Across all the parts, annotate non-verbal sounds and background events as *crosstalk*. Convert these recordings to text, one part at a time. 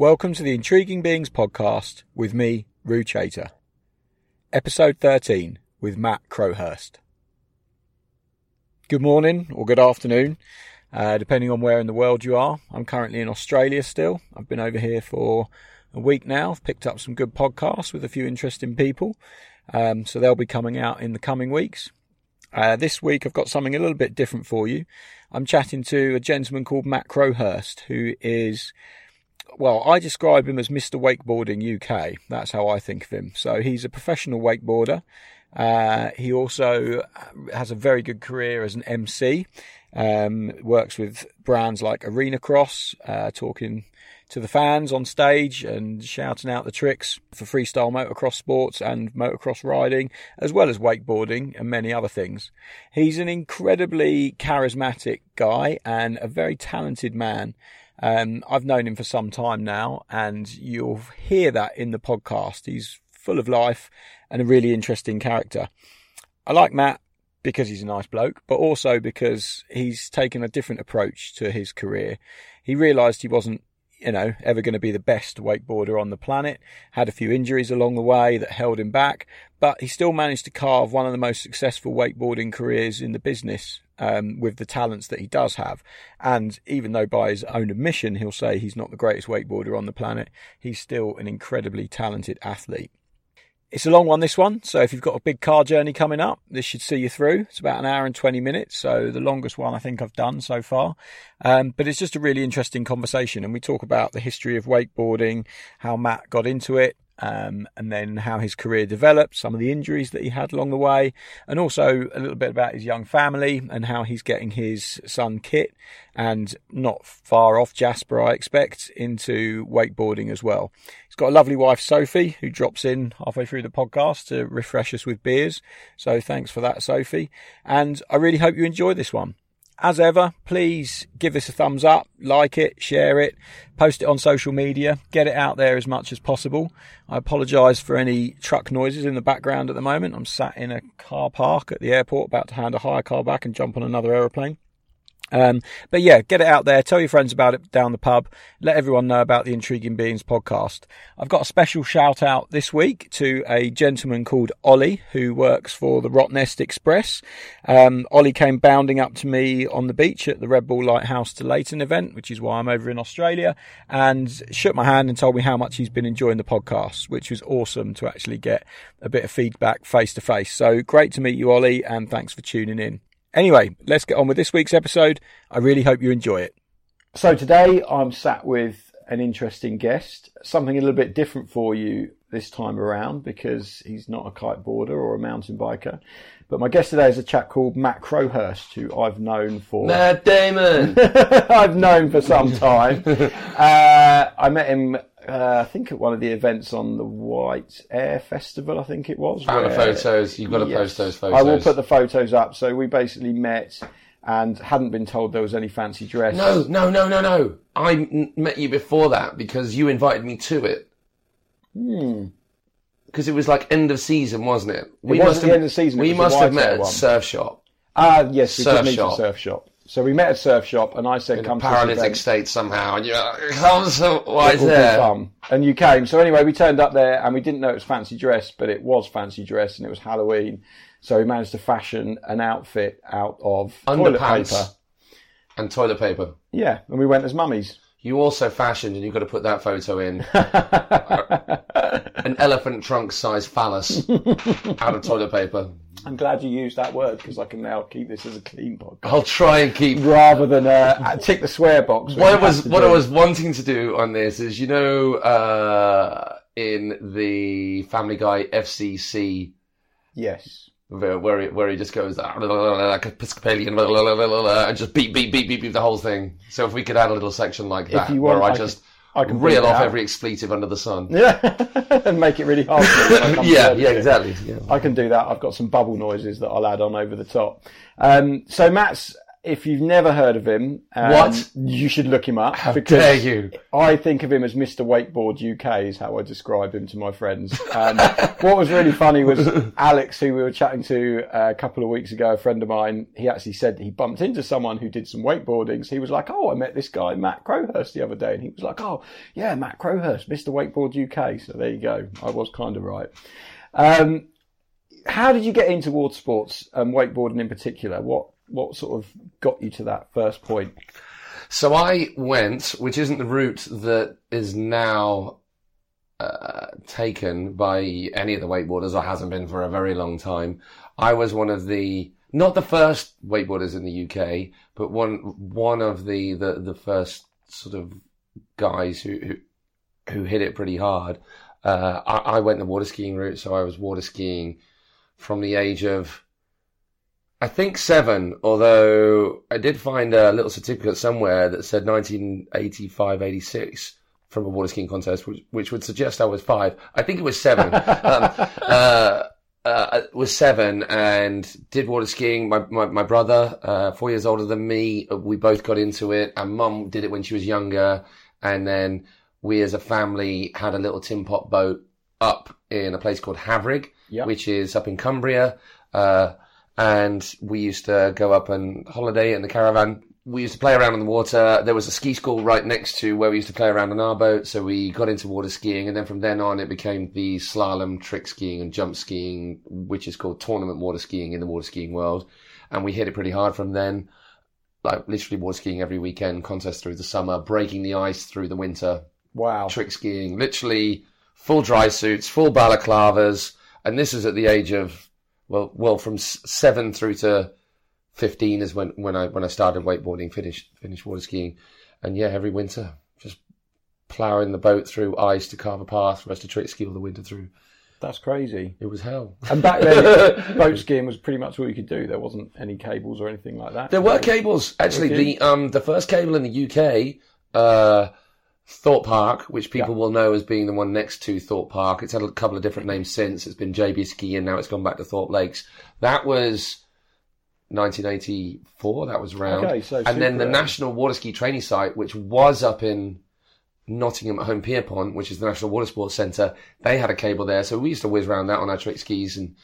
Welcome to the Intriguing Beings podcast with me, Rue Chater. Episode 13 with Matt Crowhurst. Good morning or good afternoon, uh, depending on where in the world you are. I'm currently in Australia still. I've been over here for a week now. I've picked up some good podcasts with a few interesting people. Um, so they'll be coming out in the coming weeks. Uh, this week I've got something a little bit different for you. I'm chatting to a gentleman called Matt Crowhurst, who is well, I describe him as Mr. Wakeboarding UK. That's how I think of him. So he's a professional wakeboarder. Uh, he also has a very good career as an MC. Um, works with brands like Arenacross, uh, talking to the fans on stage and shouting out the tricks for freestyle motocross sports and motocross riding, as well as wakeboarding and many other things. He's an incredibly charismatic guy and a very talented man. Um, I've known him for some time now, and you'll hear that in the podcast. He's full of life and a really interesting character. I like Matt because he's a nice bloke, but also because he's taken a different approach to his career. He realised he wasn't you know, ever going to be the best wakeboarder on the planet. Had a few injuries along the way that held him back, but he still managed to carve one of the most successful wakeboarding careers in the business um, with the talents that he does have. And even though by his own admission he'll say he's not the greatest wakeboarder on the planet, he's still an incredibly talented athlete. It's a long one, this one. So if you've got a big car journey coming up, this should see you through. It's about an hour and 20 minutes. So the longest one I think I've done so far. Um, but it's just a really interesting conversation. And we talk about the history of wakeboarding, how Matt got into it, um, and then how his career developed, some of the injuries that he had along the way, and also a little bit about his young family and how he's getting his son Kit and not far off Jasper, I expect, into wakeboarding as well. He's got a lovely wife, Sophie, who drops in halfway through the podcast to refresh us with beers. So thanks for that, Sophie. And I really hope you enjoy this one. As ever, please give this a thumbs up, like it, share it, post it on social media, get it out there as much as possible. I apologise for any truck noises in the background at the moment. I'm sat in a car park at the airport about to hand a hire car back and jump on another aeroplane. Um, but yeah, get it out there. Tell your friends about it down the pub. Let everyone know about the Intriguing Beings podcast. I've got a special shout out this week to a gentleman called Ollie who works for the Rottnest Express. Um, Ollie came bounding up to me on the beach at the Red Bull Lighthouse to Leighton event, which is why I'm over in Australia, and shook my hand and told me how much he's been enjoying the podcast, which was awesome to actually get a bit of feedback face to face. So great to meet you, Ollie, and thanks for tuning in. Anyway, let's get on with this week's episode. I really hope you enjoy it. So today I'm sat with an interesting guest, something a little bit different for you this time around because he's not a kiteboarder or a mountain biker. But my guest today is a chap called Matt Crowhurst, who I've known for Matt Damon. *laughs* I've known for some time. *laughs* uh, I met him uh, I think at one of the events on the White Air Festival, I think it was. Found the photos. You've got to Yes. post those photos. I will put the photos up. So we basically met and hadn't been told there was any fancy dress. No, no, no, no, no. I n- met you before that because you invited me to it. Hmm. Because it was like end of season, wasn't it? We wasn't the end of season, We must have met at one. Surf Shop Ah, yes, we Surf did meet shop. at Surf Shop. So we met at Surf Shop, and I said, in a "Come to this paralytic state somehow, and you're like, "Come so why is there?" And you came. So anyway, we turned up there, and we didn't know it was fancy dress, but it was fancy dress, and it was Halloween. So we managed to fashion an outfit out of toilet paper. and toilet paper. Yeah, and we went as mummies. You also fashioned, and you've got to put that photo in, *laughs* an elephant trunk size phallus *laughs* out of toilet paper. I'm glad you used that word because I can now keep this as a clean podcast I'll try and keep *laughs* rather than uh, *laughs* tick the swear box. what I was what do. I was wanting to do on this is, you know, uh, in the Family Guy FCC Yes. where where he, where he just goes "Ah, like Episcopalian and just beep beep beep beep beep the whole thing. So if we could add a little section like that where I I just I can reel off that. every expletive under the sun. Yeah, *laughs* and make it really hard. for when I come *laughs* yeah, yeah, exactly. Yeah. I can do that. I've got some bubble noises that I'll add on over the top. Um, so Matt's if you've never heard of him, um, What? you should look him up. How because dare you? I think of him as Mr. Wakeboard UK is how I describe him to my friends. Um, *laughs* what was really funny was Alex, who we were chatting to uh, a couple of weeks ago, a friend of mine. He actually said he bumped into someone who did some wakeboarding. So he was like, "Oh, I met this guy Matt Crowhurst the other day," and he was like, "Oh, yeah, Matt Crowhurst, Mr. Wakeboard UK." So there you go. I was kind of right. Um, how did you get into water sports and wakeboarding in particular? What what sort of got you to that first point? So I went, which isn't the route that is now uh, taken by any of the wakeboarders, or hasn't been for a very long time. I was one of the not the first wakeboarders in the UK, but one one of the the, the first sort of guys who, who who hit it pretty hard. Uh, I, I went the water skiing route, so I was water skiing from the age of I think seven, although I did find a little certificate somewhere that said 1985, 86 from a water skiing contest, which, which would suggest I was five. I think it was seven. *laughs* um, uh, uh, was seven and did water skiing. My, my, my brother, uh, four years older than me, uh, we both got into it and mum did it when she was younger. And then we as a family had a little tin pot boat up in a place called Haverigg, Yeah. which is up in Cumbria. Uh, and we used to go up and holiday in the caravan. We used to play around on the water. There was a ski school right next to where we used to play around on our boat, so we got into water skiing, and then from then on, it became the slalom, trick skiing, and jump skiing, which is called tournament water skiing in the water skiing world. And we hit it pretty hard from then, like literally water skiing every weekend, contests through the summer, breaking the ice through the winter, Wow. trick skiing, literally full dry suits, full balaclavas, and this is at the age of well, well, from seven through to fifteen is when, when I when I started wakeboarding, finished finished water skiing, and yeah, every winter just ploughing the boat through ice to carve a path for us to trick ski all the winter through. That's crazy. It was hell. And back then, *laughs* boat skiing was pretty much all you could do. There wasn't any cables or anything like that. There were cables actually. The um the first cable in the UK, uh, Thorpe Park, which people will know as being the one next to Thorpe Park. It's had a couple of different names since. It's been JB Ski and now it's gone back to Thorpe Lakes. That was 1984. That was round. Okay, so and then the early. National Water Ski Training Site, which was up in Nottingham at Holme Pierrepont, which is the National Water Sports Centre, they had a cable there. So we used to whiz around that on our trick skis and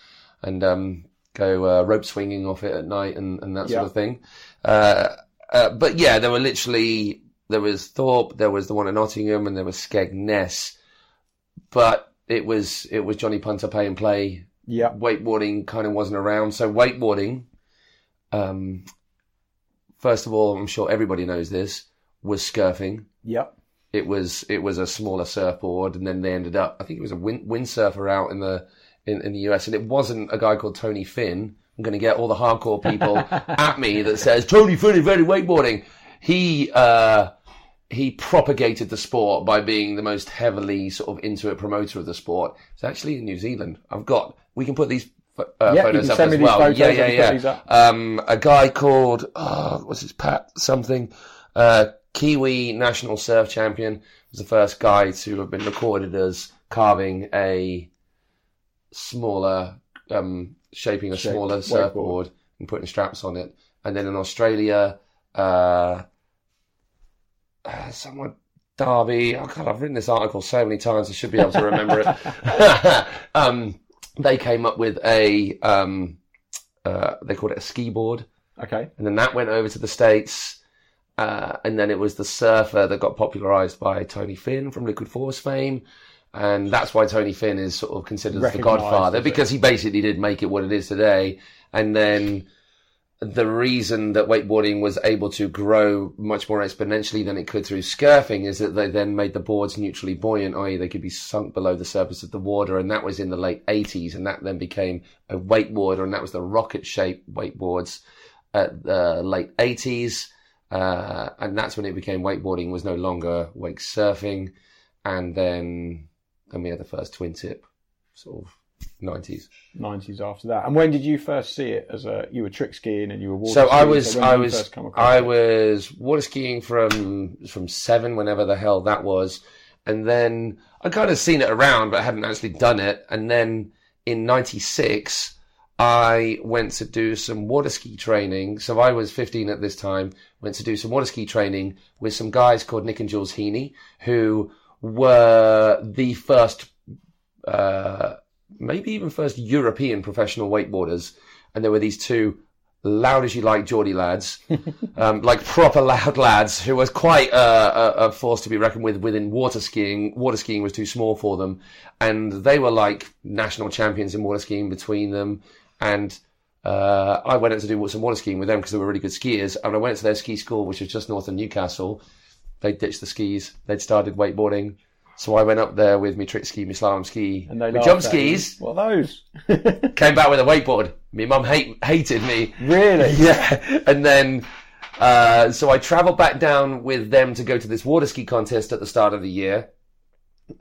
and um, go uh, rope swinging off it at night and, and that sort of thing. Uh, uh, but yeah, there were literally there was Thorpe, there was the one at Nottingham, and there was Skegness. But it was it was Johnny Punter pay and play. Yeah. Wakeboarding kind of wasn't around. So wakeboarding, um, first of all, I'm sure everybody knows this was scurfing Yep. it was it was a smaller surfboard, and then they ended up. I think it was a wind, windsurfer out in the in, in the US, and it wasn't a guy called Tony Finn. I'm going to get all the hardcore people *laughs* at me that says Tony Finn invented wakeboarding. He uh, he propagated the sport by being the most heavily sort of into it promoter of the sport. It's actually in New Zealand. I've got. We can put these uh, Yeah, photos up as well. yeah, yeah, yeah. Um, a guy called oh, what's his Pat something. Uh, Kiwi national surf champion was the first guy to have been recorded as carving a smaller, um, shaping a Shape smaller surfboard and putting straps on it. And then in Australia, uh, uh, someone Derby. Oh God, I've written this article so many times. I should be able to remember it. *laughs* um, they came up with a um, uh, they called it a ski board, Okay. and then that went over to the states. Uh, and then it was the surfer that got popularized by Tony Finn from Liquid Force fame. And that's why Tony Finn is sort of considered the godfather because he basically did make it what it is today. And then the reason that wakeboarding was able to grow much more exponentially than it could through scurfing is that they then made the boards neutrally buoyant, i.e. they could be sunk below the surface of the water. And that was in the late 80s. And that then became a wakeboarder. And that was the rocket shaped wakeboards at the late 80s. Uh, and that's when it became wakeboarding was no longer wake surfing. And then, then we had the first twin tip sort of 90s. 90s after that. And when did you first see it as a, you were trick skiing and you were water So I skiing, was, I was, first come across I it? was water skiing from from seven, whenever the hell that was, and then I kind of seen it around, but I hadn't actually done it. And then in '96, I went to do some water ski training. So I was 15 at this time, went to do some water ski training with some guys called Nick and Jules Heaney, who were the first, uh, maybe even first European professional wakeboarders. And there were these two loud as you like Geordie lads, *laughs* um, like proper loud lads who was quite uh, a, a force to be reckoned with within water skiing. Water skiing was too small for them, and they were like national champions in water skiing between them. And uh, I went out to do some water skiing with them because they were really good skiers. And I went to their ski school, which was just north of Newcastle. They ditched the skis. They'd started wakeboarding. So I went up there with my trick ski, my slalom ski, And they my jump skis. What are those? *laughs* Came back with a wakeboard. My mum hate, hated me. really? *laughs* Yeah. And then, uh, so I travelled back down with them to go to this water ski contest at the start of the year.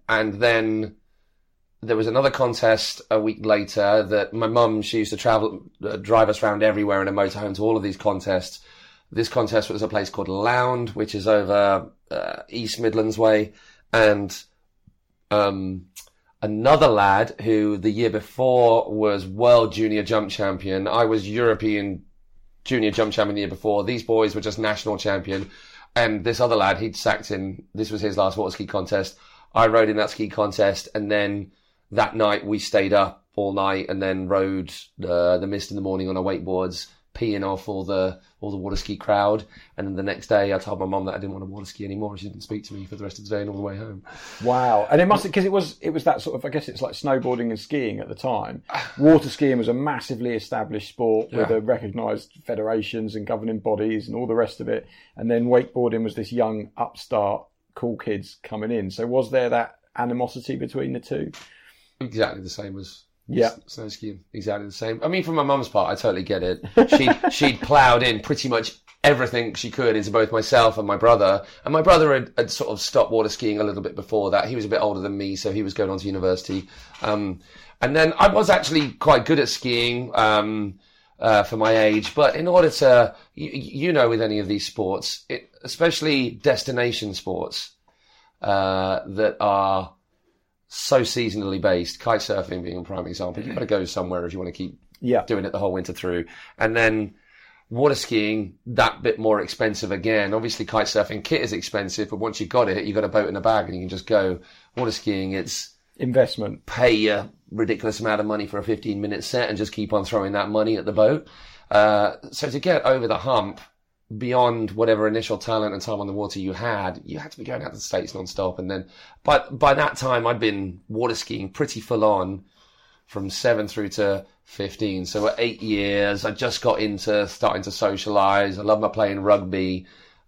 And then there was another contest a week later that my mum, she used to travel, uh, drive us around everywhere in a motorhome to all of these contests. This contest was a place called Lound, which is over uh, East Midlands way. And um, another lad who the year before was world junior jump champion. I was European junior jump champion the year before. These boys were just national champion. And this other lad, he'd sacked in, this was his last water ski contest. I rode in that ski contest and then that night we stayed up all night and then rode uh, the mist in the morning on our wakeboards, peeing off all the all the water ski crowd. And then the next day, I told my mum that I didn't want to water ski anymore. and She didn't speak to me for the rest of the day and all the way home. Wow. And it must because it was it was that sort of I guess it's like snowboarding and skiing at the time. *sighs* Water skiing was a massively established sport with Yeah. a recognised federations and governing bodies and all the rest of it. And then wakeboarding was this young upstart cool kids coming in. So was there that animosity between the two? Exactly the same as Yeah. snow skiing. Exactly the same. I mean, for my mum's part, I totally get it. She *laughs* she'd ploughed in pretty much everything she could into both myself and my brother. And my brother had, had sort of stopped water skiing a little bit before that. He was a bit older than me, so he was going on to university. Um, and then I was actually quite good at skiing. Um, uh, for my age, but in order to, you, you know, with any of these sports, it, especially destination sports, uh, that are so seasonally based, kite surfing being a prime example, you've got to go somewhere if you want to keep Yeah. doing it the whole winter through. And then water skiing, that bit more expensive again. Obviously, kite surfing kit is expensive, but once you've got it, you've got a boat in a bag and you can just go. Water skiing, it's Investment. pay a ridiculous amount of money for a 15 minute set and just keep on throwing that money at the boat. Uh, so to get over the hump, beyond whatever initial talent and time on the water you had, you had to be going out to the States non-stop. And then, but by that time, I'd been water skiing pretty full on from seven through to 15. So at eight years, I just got into starting to socialize. I love my playing rugby.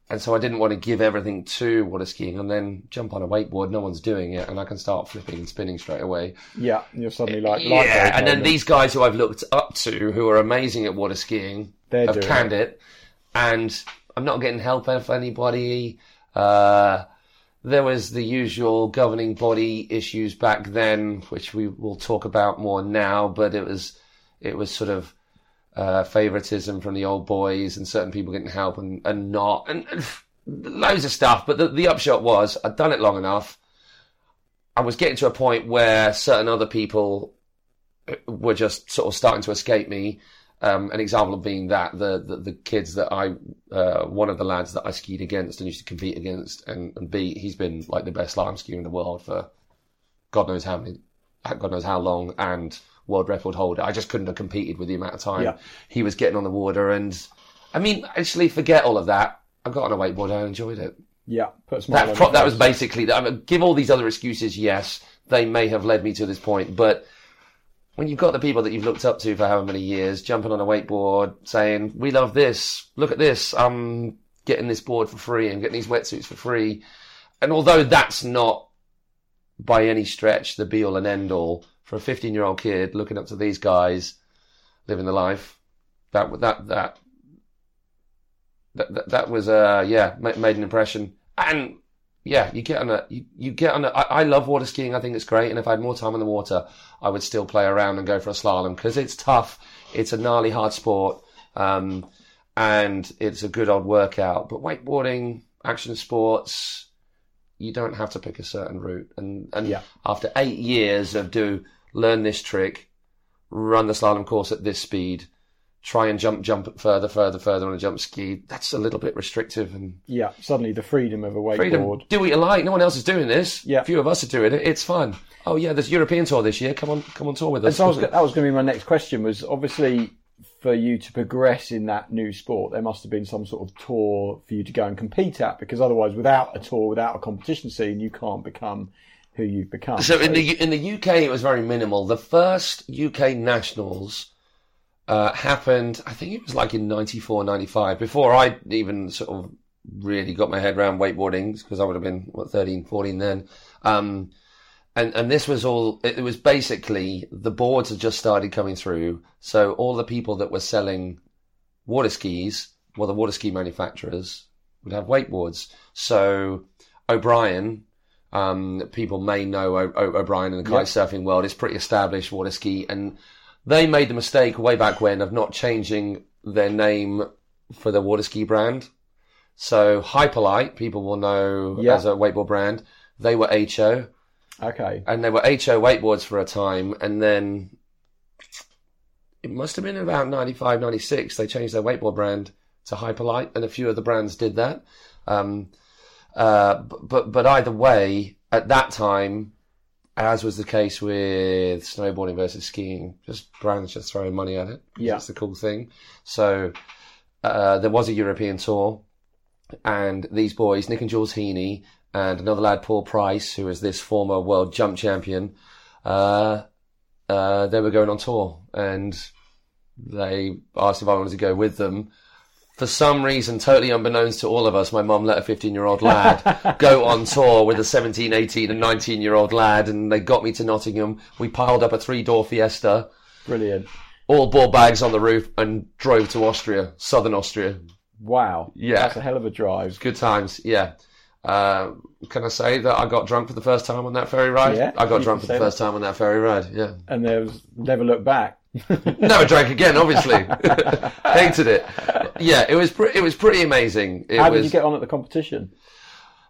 And so I didn't want to give everything to water skiing and then jump on a wakeboard. No one's doing it. And I can start flipping and spinning straight away. Yeah. You're suddenly like Yeah, and then these guys who I've looked up to, who are amazing at water skiing, They're have canned it. And I'm not getting help off anybody. Uh, there was the usual governing body issues back then, which we will talk about more now, but it was it was sort of uh, favoritism from the old boys and certain people getting help and, and not and, and loads of stuff. But the, the upshot was I'd done it long enough. I was getting to a point where certain other people uh, were just sort of starting to escape me. Um, an example of being that the, the, the kids that I, uh, one of the lads that I skied against and used to compete against and, and beat, he's been like the best slalom skier in the world for God knows how many, God knows how long and world record holder. I just couldn't have competed with the amount of time Yeah. he was getting on the water. And I mean, actually forget all of that. I got on a wakeboard. I enjoyed it. Yeah. Put a That, pro- that was basically that. I mean, give all these other excuses, yes, they may have led me to this point, but when you've got the people that you've looked up to for however many years jumping on a wakeboard saying, "We love this. Look at this. I'm getting this board for free and getting these wetsuits for free," and although that's not by any stretch the be all and end all for a 15 year old kid looking up to these guys living the life, that that that that that, was uh yeah made an impression and yeah you get on a you, you get on a I, I love water skiing. I think it's great. And if i had more time on the water i would still play around and go for a slalom because it's tough. It's a gnarly hard sport um and it's a good old workout. But wakeboarding action sports you don't have to pick a certain route. And and Yeah. after eight years of do learn this trick run the slalom course at this speed, try and jump, jump further, further, further on a jump ski. That's a little bit restrictive and Yeah, suddenly the freedom of a wakeboard. freedom. Do what you like. No one else is doing this. Yeah. A few of us are doing it. It's fun. Oh yeah, there's European tour this year. Come on, come on tour with And us. so was, that was going to be my next question. Was obviously for you to progress in that new sport, there must have been some sort of tour for you to go and compete at, because otherwise, without a tour, without a competition scene, you can't become who you've become. So in the in the UK, it was very minimal. The first UK nationals uh, happened, I think it was like in 94, 95, before I even sort of really got my head around wakeboarding, because I would have been what 13, 14 then. Um, and and this was all. It, was basically the boards had just started coming through, so all the people that were selling water skis, well, the water ski manufacturers would have wakeboards. So O'Brien, um, people may know o- o- O'Brien in the kite surfing world. It's pretty established water ski, and they made the mistake way back when of not changing their name for the water ski brand. So Hyperlite, people will know Yeah. as a wakeboard brand. They were HO, okay, and they were HO wakeboards for a time, and then it must have been about 95, 96, they changed their wakeboard brand to Hyperlite, and a few of the brands did that. Um, uh, but, but but either way, at that time, as was the case with snowboarding versus skiing, just brands just throwing money at it. Yeah. that's the cool thing. So uh, there was a European tour, and these boys, Nick and Jules Heaney, and another lad, Paul Price, who is this former world jump champion, uh, uh, they were going on tour, and they asked if I wanted to go with them. For some reason, totally unbeknownst to all of us, my mum let a 15 year old lad *laughs* go on tour with a 17, 18, and 19 year old lad, and they got me to Nottingham. We piled up a three door Fiesta, brilliant. all ball bags on the roof, and drove to Austria, southern Austria. Wow, Yeah. that's a hell of a drive. Good times, yeah. Uh, can I say that I got drunk for the first time on that ferry ride? Yeah, I got drunk for the first time on that ferry ride, yeah. And there was never look back. Never drank again, obviously. *laughs* Hated it. Yeah, it was pre- it was pretty amazing. It How was did you get on at the competition?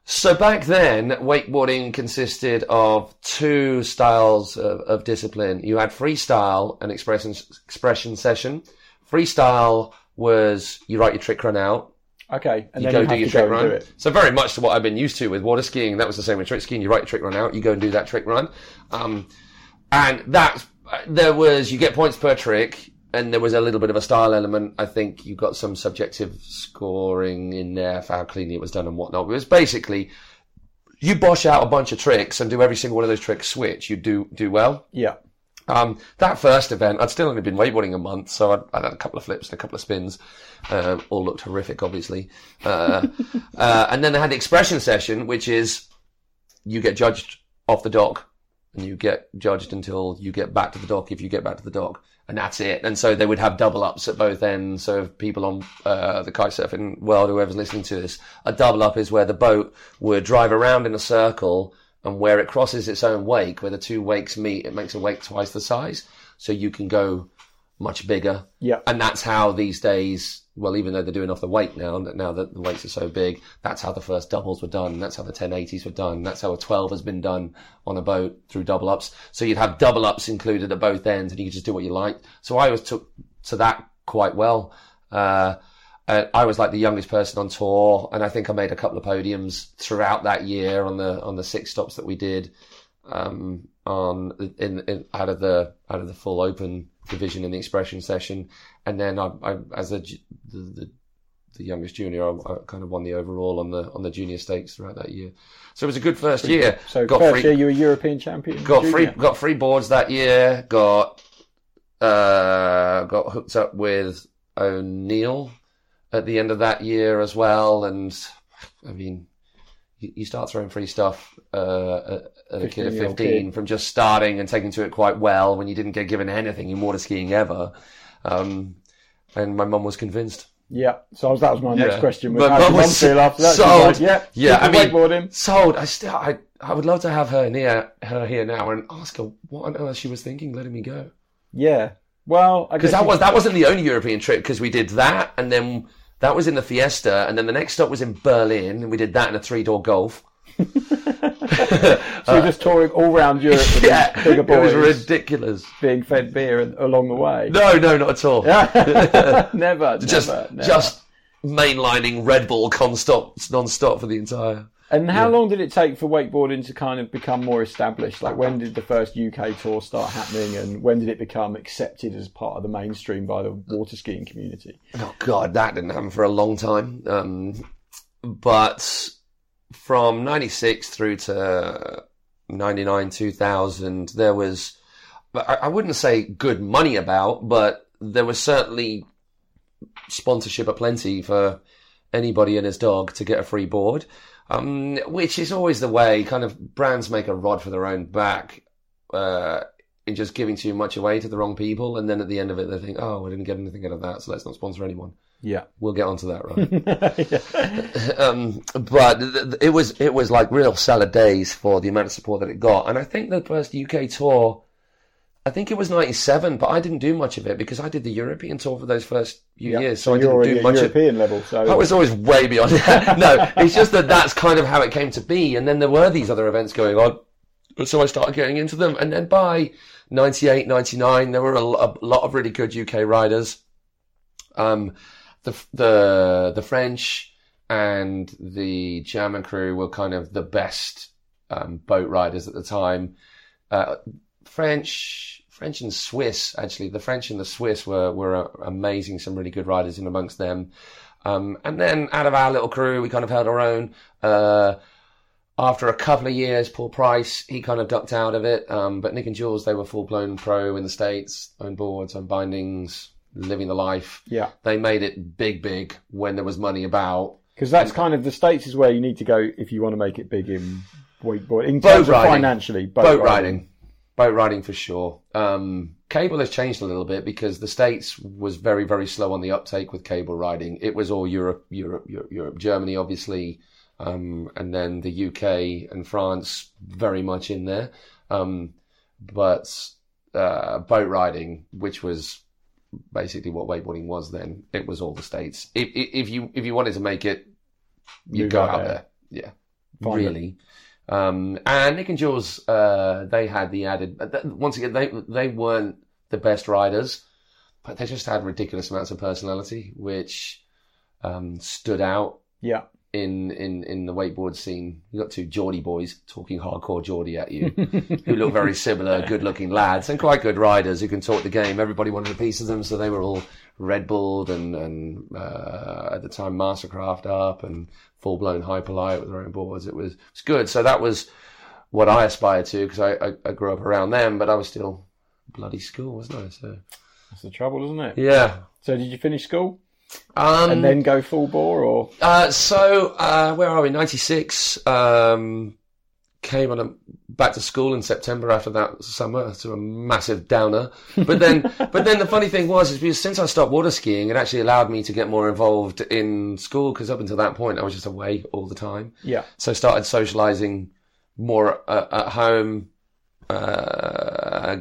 so back then, wakeboarding consisted of two styles of, of discipline. You had freestyle and expression expression session. Freestyle was you write your trick run out, Okay, and you go you do your trick run. it. So very much to what I've been used to with water skiing. That was the same with trick skiing. You write your trick run out, you go and do that trick run, um, and that there was you get points per trick, and there was a little bit of a style element. I think you got some subjective scoring in there for how cleanly it was done and whatnot. It was basically you bosh out a bunch of tricks and do every single one of those tricks switch. You do do well. Yeah, Um, that first event, I'd still only been wakeboarding a month, so I'd, I'd had a couple of flips and a couple of spins. Uh, all looked horrific, obviously. Uh, *laughs* uh, and then they had the expression session, which is you get judged off the dock, and you get judged until you get back to the dock. If you get back to the dock, and that's it. And so they would have double ups at both ends. So if people on uh, the kite surfing world, whoever's listening to this, a double up is where the boat would drive around in a circle and where it crosses its own wake, where the two wakes meet, it makes a wake twice the size. So you can go much bigger. yeah. And that's how these days, well, even though they're doing off the weight now, now that the weights are so big, that's how the first doubles were done. That's how the 1080s were done. That's how a 12 has been done on a boat through double ups. So you'd have double ups included at both ends and you could just do what you like. So I always took to that quite well. Uh, uh, I was like the youngest person on tour, and I think I made a couple of podiums throughout that year on the on the six stops that we did um, on in, in out of the out of the full open division in the expression session, and then I, I as a the, the the youngest junior, I, I kind of won the overall on the on the junior stakes throughout that year. So it was a good first year. So got first free, year you were European champion. got free got free boards that year. Got uh got hooked up with O'Neill at the end of that year as well, and I mean. You you start throwing free stuff uh, at a kid of 15-year-old 15 kid. from just starting and taking to it quite well when you didn't get given anything in water skiing ever. Um, and my mum was convinced. Yeah. So that was my next question. Was But mum mum was feel after that? Sold. like, yeah. Yeah, I mean- wakeboarding. Sold. I still, I, I would love to have her near her here now and ask her what on earth she was thinking letting me go. Yeah. Well, Because that you- was that wasn't the only European trip because we did that and then that was in the Fiesta and then the next stop was in Berlin and we did that in a three door Golf. So you're just touring all around Europe with yeah, these bigger it was ridiculous. being fed beer along the way. No, no, not at all. *laughs* never, *laughs* just, never, never. just mainlining Red Bull non-stop, non-stop for the entire. And how long did it take for wakeboarding to kind of become more established? Like when did the first UK tour start happening, and when did it become accepted as part of the mainstream by the water skiing community? Oh God, that didn't happen for a long time. Um, but from '96 through to '99, 2000, there was, I, wouldn't say good money about, but there was certainly sponsorship aplenty for anybody and his dog to get a free board. Um, which is always the way. Kind of brands make a rod for their own back. Uh, in just giving too much away to the wrong people, and then at the end of it, they think, "Oh, we didn't get anything out of that, so let's not sponsor anyone." Yeah, We'll get onto that, right? *laughs* *laughs* um, but th- th- it was it was like real salad days for the amount of support that it got, and I think the first UK tour, I think it was '97, but I didn't do much of it because I did the European tour for those first few yeah. years, so, I didn't do much of European level. So I was always way beyond that. *laughs* no, it's just that that's kind of how it came to be. And then there were these other events going on. So I started getting into them. And then by 98, 99, there were a, a lot of really good UK riders. Um, the, the, the French and the German crew were kind of the best, um, boat riders at the time. Uh, French, French and Swiss, actually, the French and the Swiss were, were uh, amazing. Some really good riders in amongst them. Um, and then out of our little crew, we kind of held our own. Uh, after a couple of years, Paul Price, he kind of ducked out of it. Um, but Nick and Jules, they were full blown pro in the States, own boards, own bindings, living the life. yeah, They made it big, big when there was money about. because that's kind of the states is where you need to go if you want to make it big in. In Boat terms of riding. financially, boat, boat riding. Boat riding for sure. Um, cable has changed a little bit because the States was very, very slow on the uptake with cable riding. It was all Europe, Europe, Europe, Europe Germany, obviously, um, and then the UK and France very much in there. Um, but uh, boat riding, which was basically what wakeboarding was then, it was all the States. If, if you if you wanted to make it, you Move go out there. Yeah, Find really. Um, and Nick and Jules, uh, they had the added. Once again, they they weren't the best riders, but they just had ridiculous amounts of personality, which um, stood out Yeah, in in in the wakeboard scene. You got two Geordie boys talking hardcore Geordie at you, *laughs* who look very similar, good-looking lads and quite good riders who can talk the game. Everybody wanted a piece of them, so they were all Red Bulled and and uh, at the time Mastercraft up and full-blown Hyperlite with their own boards. It was it's good. So that was what I aspired to because I, I I grew up around them, but I was still bloody school, wasn't I? So that's the trouble, isn't it? yeah. So did you finish school Um, and then go full bore, or Uh, so uh, where are we? Ninety six. Um, came on a, back to school in September after that summer to a massive downer. But then, *laughs* but then the funny thing was, is because since I stopped water skiing, it actually allowed me to get more involved in school because up until that point I was just away all the time. yeah, So I started socializing more uh, at home. Uh,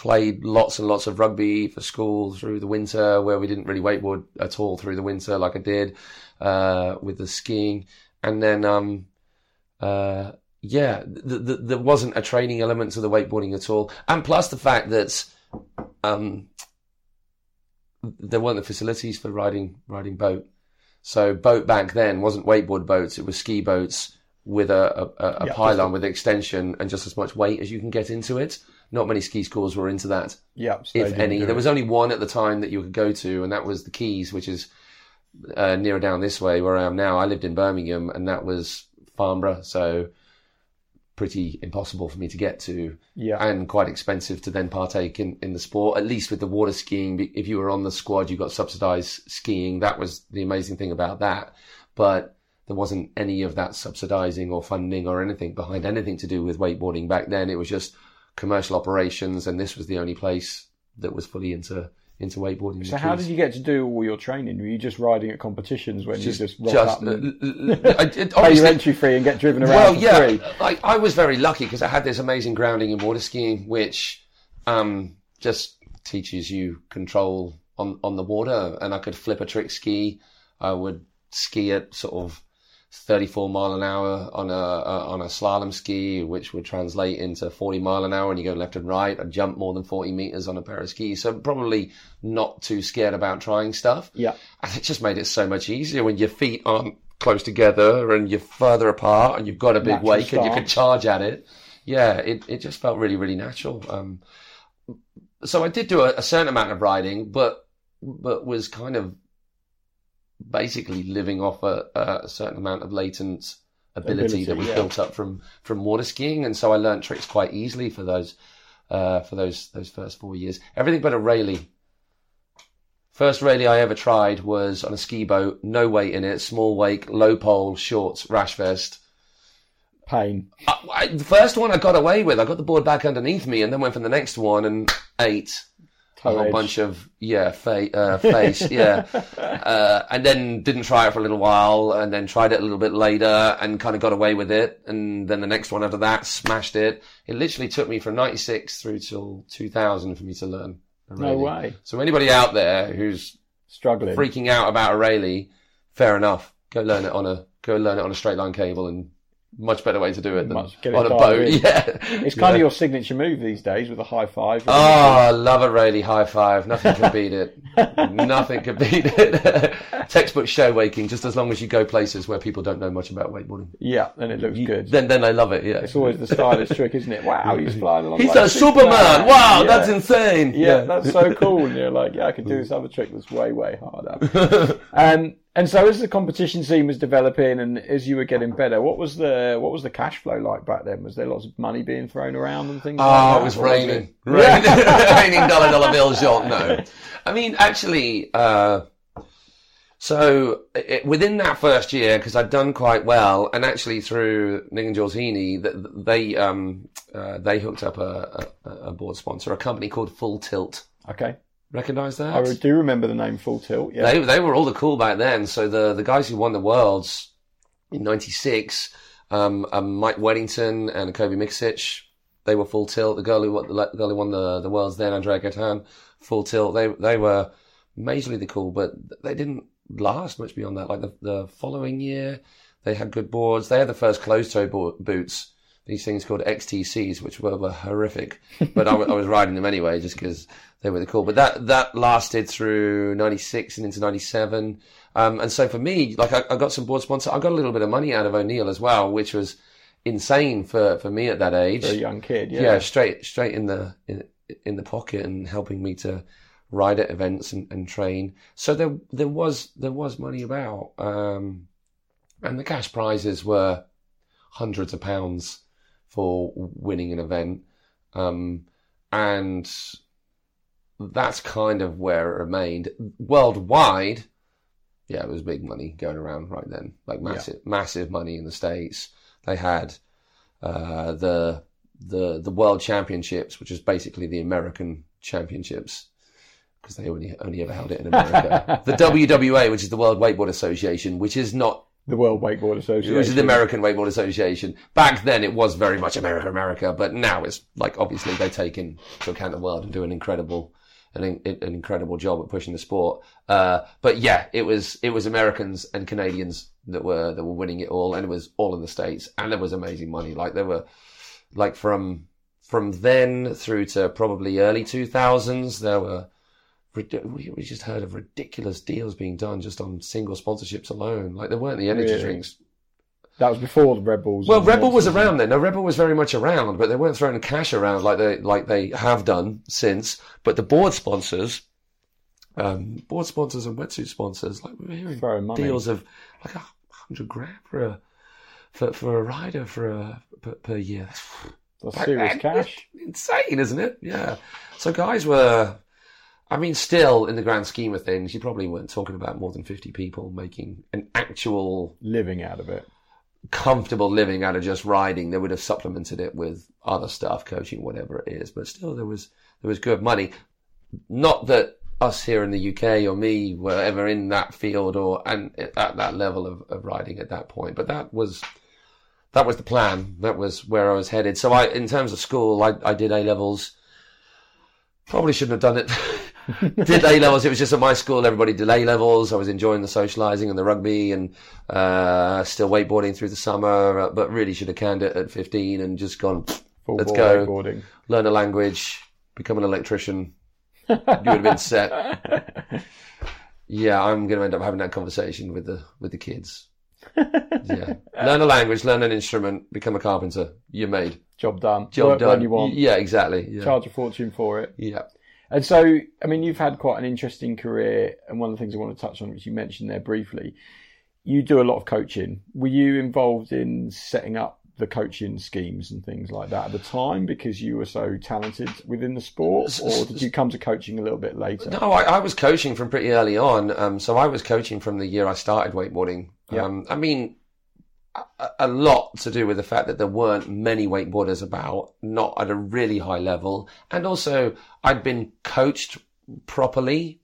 played lots and lots of rugby for school through the winter, where we didn't really wakeboard at all through the winter, like I did uh, with the skiing. And then, um, uh, yeah, th- th- there wasn't a training element to the wakeboarding at all. And plus the fact that um, there weren't the facilities for riding riding boat. So boat back then wasn't wakeboard boats; it was ski boats with a, a, a a Yeah, pylon with extension and just as much weight as you can get into it. Not many ski schools were into that, yeah. so if any. There was only one at the time that you could go to, and that was the Keys, which is uh, nearer down this way where I am now. I lived in Birmingham, and that was Farnborough, so pretty impossible for me to get to yeah, and quite expensive to then partake in, in the sport. At least with the water skiing, if you were on the squad, you got subsidised skiing. That was the amazing thing about that. But there wasn't any of that subsidising or funding or anything behind anything to do with wakeboarding back then. It was just commercial operations, and this was the only place that was fully into into wakeboarding. So how did you get to do all your training? Were you just riding at competitions when just you just rock just up and *laughs* I pay your entry fee and get driven around well, for yeah, free? like I was very lucky because I had this amazing grounding in water skiing, which um, just teaches you control on on the water. And I could flip a trick ski. I would ski at sort of 34 mile an hour on a, a on a slalom ski, which would translate into 40 mile an hour, and you go left and right. I jump more than 40 meters on a pair of skis, so probably not too scared about trying stuff. Yeah. And it just made it so much easier when your feet aren't close together and you're further apart and you've got a big Natural wake and you can charge at it. Yeah, it, it just felt really, really natural. Um, so I did do a, a certain amount of riding, but but was kind of basically living off a, a certain amount of latent ability, Ability, that was yeah. built up from from water skiing, and so I learned tricks quite easily for those uh, for those those first four years. Everything but a Raley. First Raley I ever tried was on a ski boat, no weight in it, small wake, low pole, shorts, rash vest. Pain. I, I, the first one I got away with, I got the board back underneath me, and then went for the next one and ate a whole bunch of yeah fa- uh, face yeah, *laughs* uh, and then didn't try it for a little while, and then tried it a little bit later, and kind of got away with it, and then the next one after that smashed it. It literally took me from '96 through till 2000 for me to learn. a No way. So anybody out there who's Struggling. freaking out about a Raley, fair enough. Go learn it on a go learn it on a straight line cable, and much better way to do it than Much- get on a boat. in. Yeah, It's kind of your signature move these days with a high five. Oh, I love a Raley high five. Nothing can beat it. *laughs* Nothing can beat it. Textbook show waking, just as long as you go places where people don't know much about wakeboarding. Yeah, and it looks good. Then, then they love it. Yeah, It's always the stylish trick, isn't it? Wow, he's *laughs* flying along. He's like a Superman. Wow, Yeah. that's insane. Yeah, that's so cool. And you're like, yeah, I could do this other trick that's way, way harder. *laughs* um, and so as the competition scene was developing and as you were getting better, what was the what was the cash flow like back then? Was there lots of money being thrown around and things like that? Oh, it was Or raining. Raining, *laughs* raining dollar dollar bills, shot. No. I mean, actually, uh, so it, within that first year, because I'd done quite well, and actually through Nick and Heaney, they um, uh, they hooked up a, a, a board sponsor, a company called Full Tilt. Okay. Recognize that? I do remember the name Full Tilt. Yeah. They they were all the cool back then. So the the guys who won the worlds in '96, um, um, Mike Weddington and Kobe Miksic, they were full tilt. The girl who won the girl who won the, the worlds then, Andrea Gaytan, full tilt. They they were majorly the cool, but they didn't last much beyond that. Like the the following year, they had good boards. They had the first closed toe bo- boots. These things called XTCs, which were, were horrific, *laughs* but I, was riding them anyway just because they were the cool. But that that lasted through '96 and into '97. Um, and so for me, like I, I got some board sponsor. I got a little bit of money out of O'Neill as well, which was insane for, for me at that age. For a young kid. Yeah. yeah. straight straight in the in, in the pocket and helping me to ride at events and, and train. So there there was there was money about, um, and the cash prizes were hundreds of pounds for winning an event, um, and that's kind of where it remained worldwide. Yeah, it was big money going around right then, like massive, massive money in the states. They had uh, the the the World Championships, which is basically the American Championships, because they only only ever held it in America. *laughs* the WWA, which is the World Wakeboard Association, which is not The World Wakeboard Association. which is the American Wakeboard Association. Back then, it was very much America, America, but now it's like obviously they take into account the world and do an incredible, an, an incredible job at pushing the sport. Uh, but yeah, it was it was Americans and Canadians that were that were winning it all, and it was all in the states, and there was amazing money. Like there were, like from from then through to probably early two thousands, there were. We just heard of ridiculous deals being done just on single sponsorships alone. Like there weren't the energy Really? drinks That was before the Red Bulls. well, and Red Bull was around then. No, Red Bull was very much around, but they weren't throwing cash around like they like they have done since. But the board sponsors, um, board sponsors and wetsuit sponsors, like we were hearing Throwing money. deals of like a hundred grand for a for for a rider for a per, per year. That's That's serious *laughs* cash. insane, isn't it? Yeah. So guys were, I mean, still in the grand scheme of things, you probably weren't talking about more than fifty people making an actual Living out of it. comfortable living out of just riding. They would have supplemented it with other stuff, coaching, whatever it is. But still, there was there was good money. Not that us here in the UK or me were ever in that field or and at that level of, of riding at that point. But that was that was the plan. That was where I was headed. So I, in terms of school, I, I did A levels. Probably shouldn't have done it. *laughs* did A levels. It was just at my school. Everybody did A levels. I was enjoying the socialising and the rugby and uh, still wakeboarding through the summer. uh, But really should have canned it at 15 and just gone. Full Let's go. wakeboarding. Learn a language, become an electrician. You would have been set. *laughs* Yeah, I'm going to end up having that conversation with the with the kids. Yeah, learn a language, learn an instrument, become a carpenter. You're made. Job done. Job Work done. you want. Yeah, exactly. Yeah. Charge a fortune for it. yeah. And so, I mean, you've had quite an interesting career, and one of the things I want to touch on, which you mentioned there briefly, you do a lot of coaching. Were you involved in setting up the coaching schemes and things like that at the time because you were so talented within the sport, or did you come to coaching a little bit later? No, I, I was coaching from pretty early on. Um, so I was coaching from the year I started wakeboarding. Yeah. Um, I mean, a, lot to do with the fact that there weren't many wakeboarders about, not at a really high level, and also I'd been coached properly,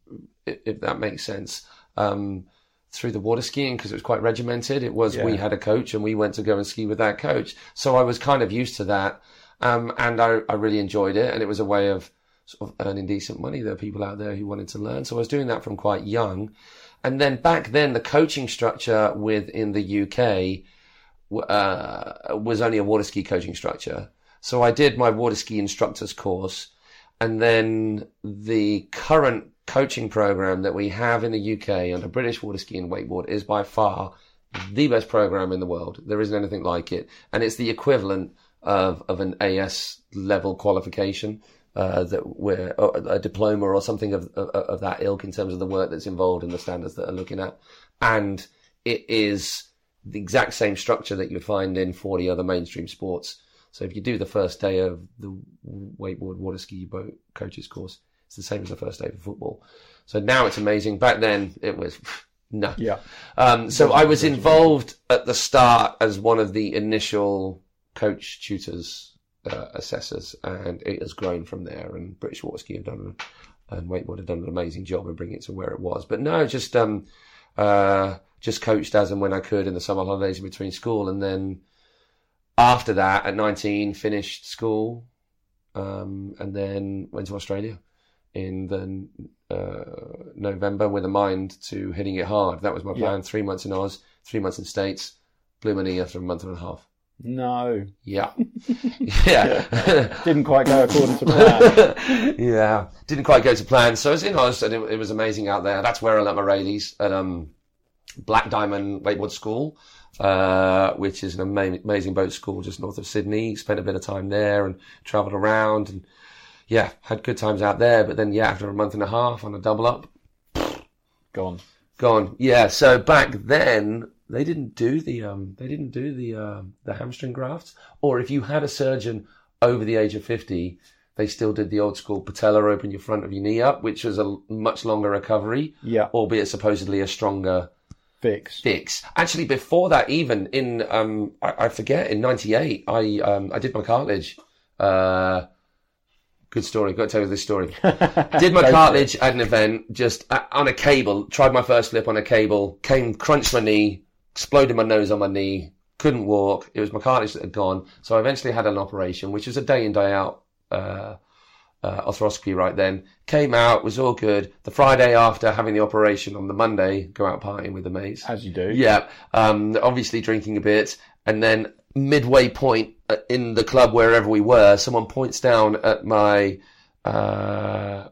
if that makes sense. Um, through the water skiing because it was quite regimented. It was we had a coach and we went to go and ski with that coach. So I was kind of used to that. Um, and I, I really enjoyed it. And it was a way of sort of earning decent money. There were people out there who wanted to learn. So I was doing that from quite young. And then back then, the coaching structure within the UK uh, was only a water ski coaching structure. So I did my water ski instructor's course. And then the current coaching program that we have in the UK under British Water Ski and Wakeboard is by far the best program in the world. There isn't anything like it. And it's the equivalent of, of an AS level qualification. Uh, that we're a diploma or something of, of of that ilk in terms of the work that's involved and the standards that are looking at, and it is the exact same structure that you'd find in 40 other mainstream sports. So if you do the first day of the wakeboard, water ski, boat coaches course, it's the same as the first day of football. So now it's amazing. Back then it was *laughs* no. Yeah. Um, so I was involved at the start as one of the initial coach tutors, uh, assessors, and it has grown from there. And British Water Ski have done, and Wakeboard have done an amazing job in bringing it to where it was. But no, just um, uh, just coached as and when I could in the summer holidays in between school, and then after that, at 19, finished school, um, and then went to Australia in the uh, November with a mind to hitting it hard. That was my plan. Three months in Oz, three months in States. Blew my knee after a month and a half. No. Yeah, *laughs* yeah, Didn't quite go according to plan. *laughs* yeah. Didn't quite go to plan. So I was in Oz, and it, it was amazing out there. That's where I learnt my Raleys And um, Black Diamond Wakeboard School, uh, which is an ama- amazing boat school just north of Sydney. Spent a bit of time there and travelled around, and yeah, had good times out there. But then, yeah, after a month and a half on a double up, Gone. gone. Yeah. So back then they didn't do the um they didn't do the uh, the hamstring grafts, or if you had a surgeon over the age of fifty. They still did the old school patella open your front of your knee up, which was a much longer recovery, Yeah. albeit supposedly a stronger Fix. fix. Actually, before that, even in um, I, I forget in '98, I um, I did my cartilage. Uh, good story. Got to tell you this story. *laughs* did my cartilage at an event, just uh, on a cable. Tried my first flip on a cable. Came, crunched my knee, exploded my nose on my knee. Couldn't walk. It was my cartilage that had gone. So I eventually had an operation, which was a day in day out. Uh, uh, arthroscopy right then. Came out, was all good. The Friday after having the operation on the Monday, go out partying with the mates. As you do. Yeah, um, obviously drinking a bit, and then midway point uh, in the club wherever we were, someone points down at my, uh,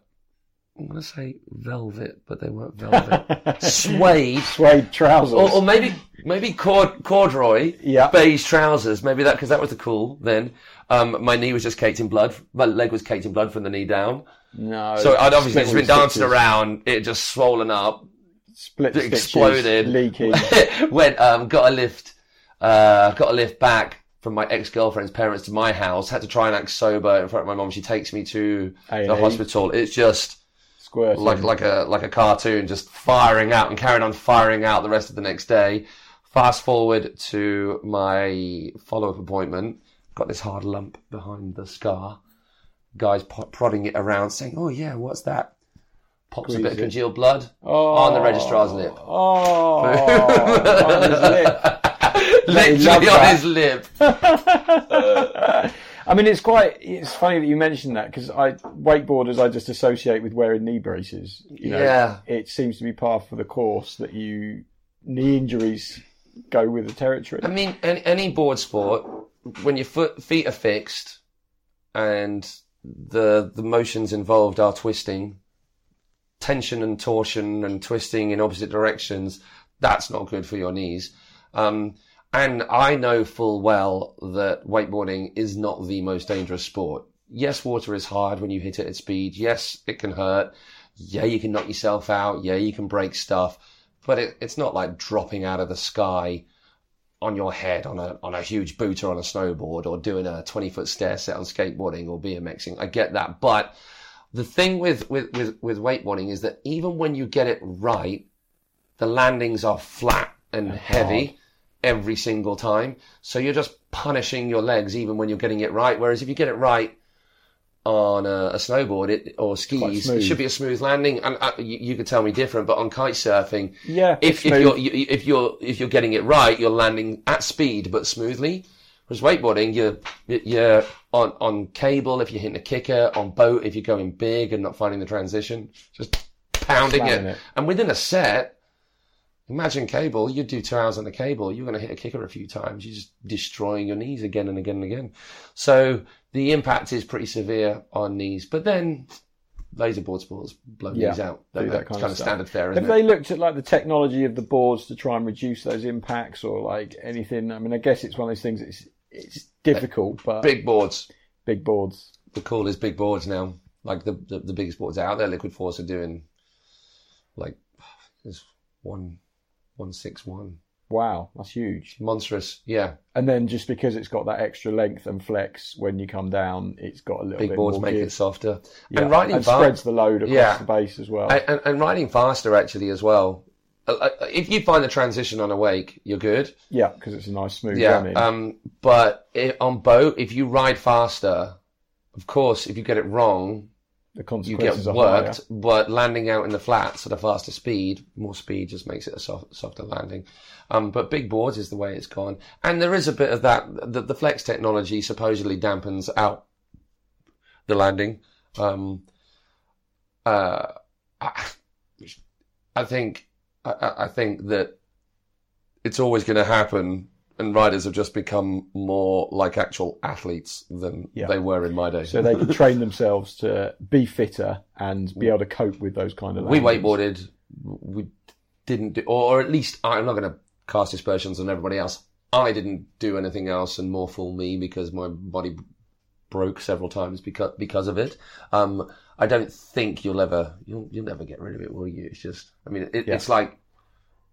I'm gonna say velvet, but they weren't velvet, *laughs* suede, Suede trousers. or, or maybe maybe cord, corduroy, Yeah. beige trousers, maybe that because that was the cool then. Um, my knee was just caked in blood. My leg was caked in blood from the knee down. no. So I'd obviously just been dancing stitches. around. It just swollen up, Split stitches, exploded, leaking. *laughs* Went, um, got a lift, uh, got a lift back from my ex-girlfriend's parents to my house. Had to try and act sober in front of my mom. She takes me to A&E. the hospital. It's just Like like a like a cartoon, just firing out and carried on firing out the rest of the next day. Fast forward to my follow-up appointment. Got this hard lump behind the scar. Guys po- prodding it around, saying, "Oh yeah, what's that?" Pops a bit of congealed blood oh, on the registrar's oh. lip. Oh, on his lip. *laughs* Literally on his lip. *laughs* *laughs* I mean, it's quite. It's funny that you mentioned that because I wakeboarders I just associate with wearing knee braces. You know, Yeah. it seems to be par for the course that you knee injuries go with the territory. I mean, any, any board sport, when your foot feet are fixed, and the the motions involved are twisting, tension and torsion and twisting in opposite directions, that's not good for your knees. Um, and I know full well that wakeboarding is not the most dangerous sport. Yes, water is hard when you hit it at speed. Yes, it can hurt. Yeah, you can knock yourself out. Yeah, you can break stuff. But it, it's not like dropping out of the sky on your head on a on a huge booter on a snowboard or doing a 20 foot stair set on skateboarding or BMXing. I get that. But the thing with, with, with, with wakeboarding is that even when you get it right, the landings are flat and heavy every single time. So you're just punishing your legs even when you're getting it right. Whereas if you get it right on a, a snowboard it, or skis, it should be a smooth landing. And uh, you, you could tell me different, but on kite surfing, yeah, if, if you're you- if you're if you're getting it right, you're landing at speed but smoothly. Whereas wakeboarding, you're you're on on cable if you're hitting a kicker, on boat if you're going big and not finding the transition, just pounding it. It. And within a set, imagine cable. You do two hours on the cable, you're going to hit a kicker a few times. You're just destroying your knees again and again and again. So the impact is pretty severe on knees. But then laser board sports blow Yeah, knees out. that they? kind of kind of standard isn't Have it? they looked at like the technology of the boards to try and reduce those impacts, or like anything? I mean, I guess it's one of those things. It's it's difficult, but big, boards. Big boards. The the is big boards now. Like the, the, the biggest boards out there, Liquid Force are doing like there's one one six one. Wow, that's huge. Monstrous. Yeah. And then just because it's got that extra length and flex when you come down, it's got a little bit more. Big bit boards more make give. it softer. Yeah, And riding and fast spreads the load across Yeah. the base as well. and, and, and riding faster actually as well. Uh, uh, If you find the transition on a wake, you're good. yeah, because it's a nice smooth Yeah. running. Um, but on boat, if you ride faster, of course, if you get it wrong, the you get worked, higher. but landing out in the flats at a faster speed, more speed just makes it a soft, softer landing. Um, but big boards is the way it's gone. And there is a bit of that, the, the flex technology supposedly dampens out the landing. Um, uh, I, I think, I, I think that it's always going to happen and riders have just become more like actual athletes than Yeah. they were in my day. So they can *laughs* train themselves to be fitter and be able to cope with those kind of. we wakeboarded. We didn't do, or at least I'm not going to cast aspersions on everybody else. I didn't do anything else and more fool me because my body broke several times because because of it. Um, I don't think you'll ever you'll you'll never get rid of it, will you? It's just, I mean, it, Yeah. it's like,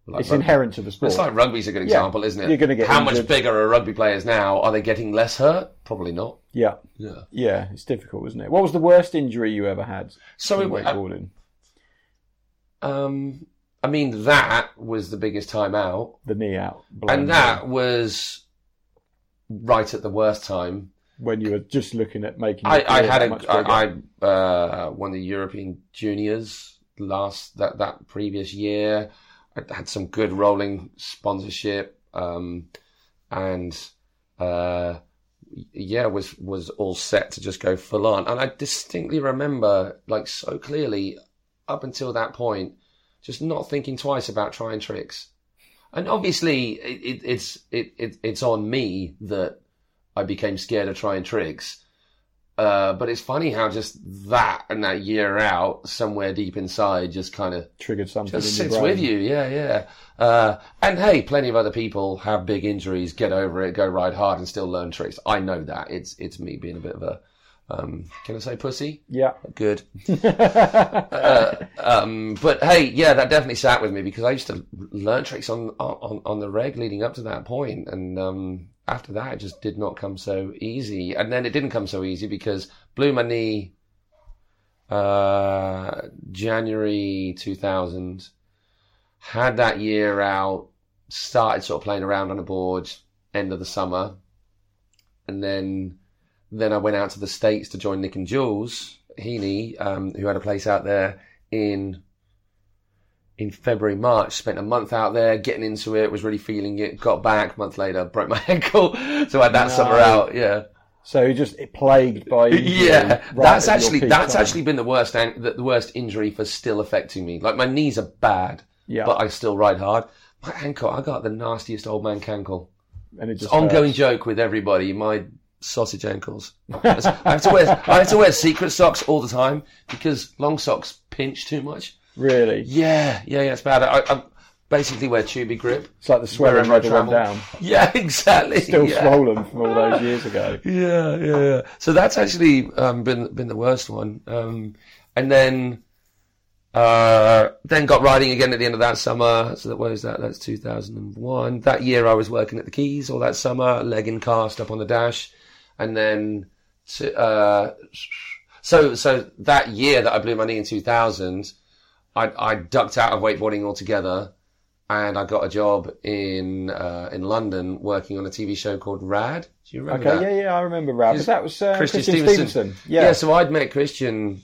like It's rugby. inherent to the sport. It's like rugby's a good Yeah. example, isn't it? You're gonna get How much bigger are rugby players now? Are they getting less hurt? Probably not. yeah, Yeah. yeah, it's difficult, isn't it? What was the worst injury you ever had? So it, wakeboarding, um, I mean, that was the biggest time out. the knee out, and that was right at the worst time. when you were just looking at making. I, I had a. I, I uh, won the European Juniors last that that previous year. I had some good rolling sponsorship, um, and uh, yeah, was was all set to just go full on. And I distinctly remember, like so clearly, up until that point, just not thinking twice about trying tricks. And obviously, it, it, it's it, it it's on me that I became scared of trying tricks. Uh, but it's funny how just that and that year out, somewhere deep inside, just kind of triggered something just sits with you. Yeah, yeah. Uh, and hey, plenty of other people have big injuries, get over it, go ride hard, and still learn tricks. I know that. It's it's me being a bit of a um, can I say pussy? Yeah. Good. *laughs* uh, um, but hey, yeah, that definitely sat with me because I used to learn tricks on on on the reg leading up to that point, and um, after that, it just did not come so easy. And then it didn't come so easy because blew my knee. Uh, January two thousand, had that year out, started sort of playing around on a board end of the summer, and then then I went out to the States to join Nick and Jules Heaney, um, who had a place out there in in February, March. Spent a month out there getting into it, was really feeling it. Got back a month later, broke my *laughs* ankle, so I had that No. summer out. Yeah, So you're just plagued by *laughs* Yeah, right that's actually that's time. actually been the worst the the worst injury for still affecting me. Like my knees are bad, Yeah. but I still ride hard. My ankle, I got the nastiest old man cankle. and it just Ongoing hurts. joke with everybody. My sausage ankles. I have to wear I have to wear secret socks all the time because long socks pinch too much. Really, Yeah, yeah, yeah. It's bad. I, I basically wear tubey grip. it's like the swelling Wherever I travel. down. *laughs* Yeah, exactly. Still yeah. swollen from all those years ago. *laughs* Yeah, yeah, yeah. So that's actually um, been been the worst one. Um, and then uh, then got riding again at the end of that summer. So that was that. That's 2001. That year I was working at the Keys all that summer, leg in cast up on the dash, and then to, uh, so so that year that I blew my knee in 2000, I I ducked out of wakeboarding altogether. And I got a job in uh, in London working on a TV show called Rad. Do you remember Okay, that? yeah, yeah, I remember Rad. That was uh, Christian Christian, Stevenson. Stevenson. Yeah. Yeah. so I'd met Christian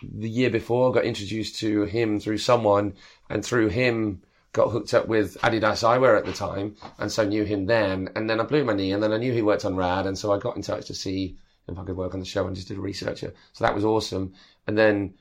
the year before, got introduced to him through someone, and through him got hooked up with Adidas Eyewear at the time, and so knew him then. And then I blew my knee, and then I knew he worked on Rad, and so I got in touch to see if I could work on the show and just did a researcher. So that was awesome. And then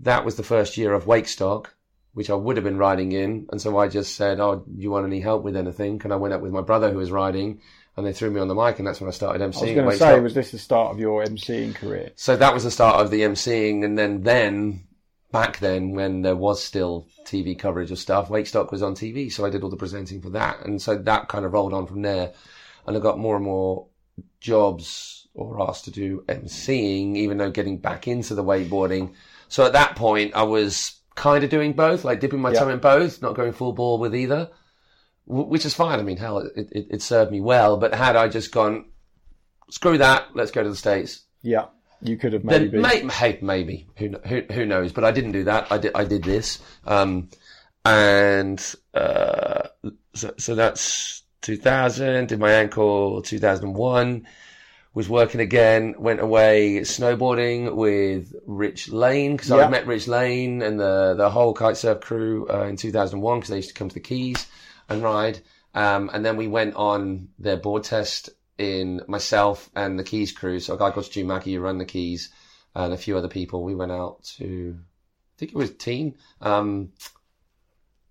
that was the first year of Wakestock, which I would have been riding in, and so I just said, "Oh, do you want any help with anything?" And I went up with my brother who was riding, and they threw me on the mic, and that's when I started I was emceeing. going to say, was this the start of your MCing career? So that was the start of the emceeing, and then then back then when there was still TV coverage of stuff, Wakestock was on TV, so I did all the presenting for that, and so that kind of rolled on from there, and I got more and more jobs or asked to do emceeing, even though getting back into the wakeboarding. So at that point, I was kind of doing both, like dipping my Yeah. toe in both, not going full ball with either, which is fine. I mean, hell, it, it, it served me well. But had I just gone, screw that, let's go to the states Yeah, you could have then maybe. may, hey, maybe who, who who knows? But I didn't do that. I did I did this, um, and uh, so so that's 2000. Did my ankle 2001. Was working again. Went away snowboarding with Rich Lane because Yeah. I met Rich Lane and the the whole kitesurf crew uh, in 2001 because they used to come to the Keys and ride. Um, and then we went on their board test in myself and the Keys crew. So a guy called Stu Mackey who ran the Keys and a few other people. We went out to, I think it was Tignes, um,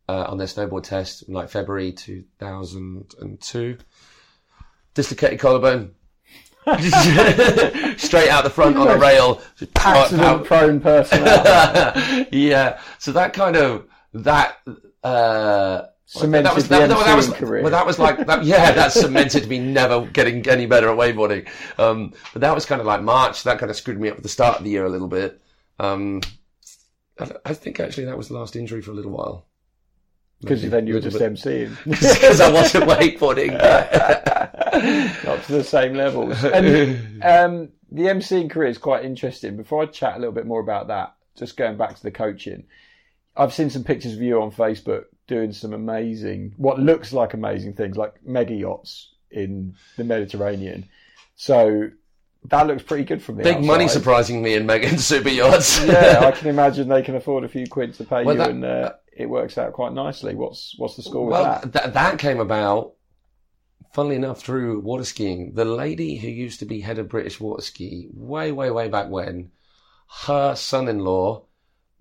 uh, on their snowboard test in like February 2002. Dislocated collarbone. *laughs* Straight out the front on a rail. Accident prone person. *laughs* yeah. So that kind of that uh Cemented that was the that, that, that was career. well, that was like that, yeah that cemented me never getting any better at wakeboarding um but that was kind of like March that kind of screwed me up at the start of the year a little bit um I, I think actually that was the last injury for a little while Because then you were just bit. MCing. because *laughs* I wasn't wakeboarding Not to the same levels. *laughs* And um, the MCing career is quite interesting. Before I chat a little bit more about that, just going back to the coaching, I've seen some pictures of you on Facebook doing some amazing, what looks like amazing things, like mega yachts in the Mediterranean. So that looks pretty good from the big money outside. surprising me in Megan super yachts *laughs* yeah, I *laughs* can imagine they can afford a few quid to pay Well, you, that- and uh, it works out quite nicely. What's what's the score with Well, that? that that came about, funnily enough, through water skiing. The lady who used to be head of British water ski, way, way, way back when, her son-in-law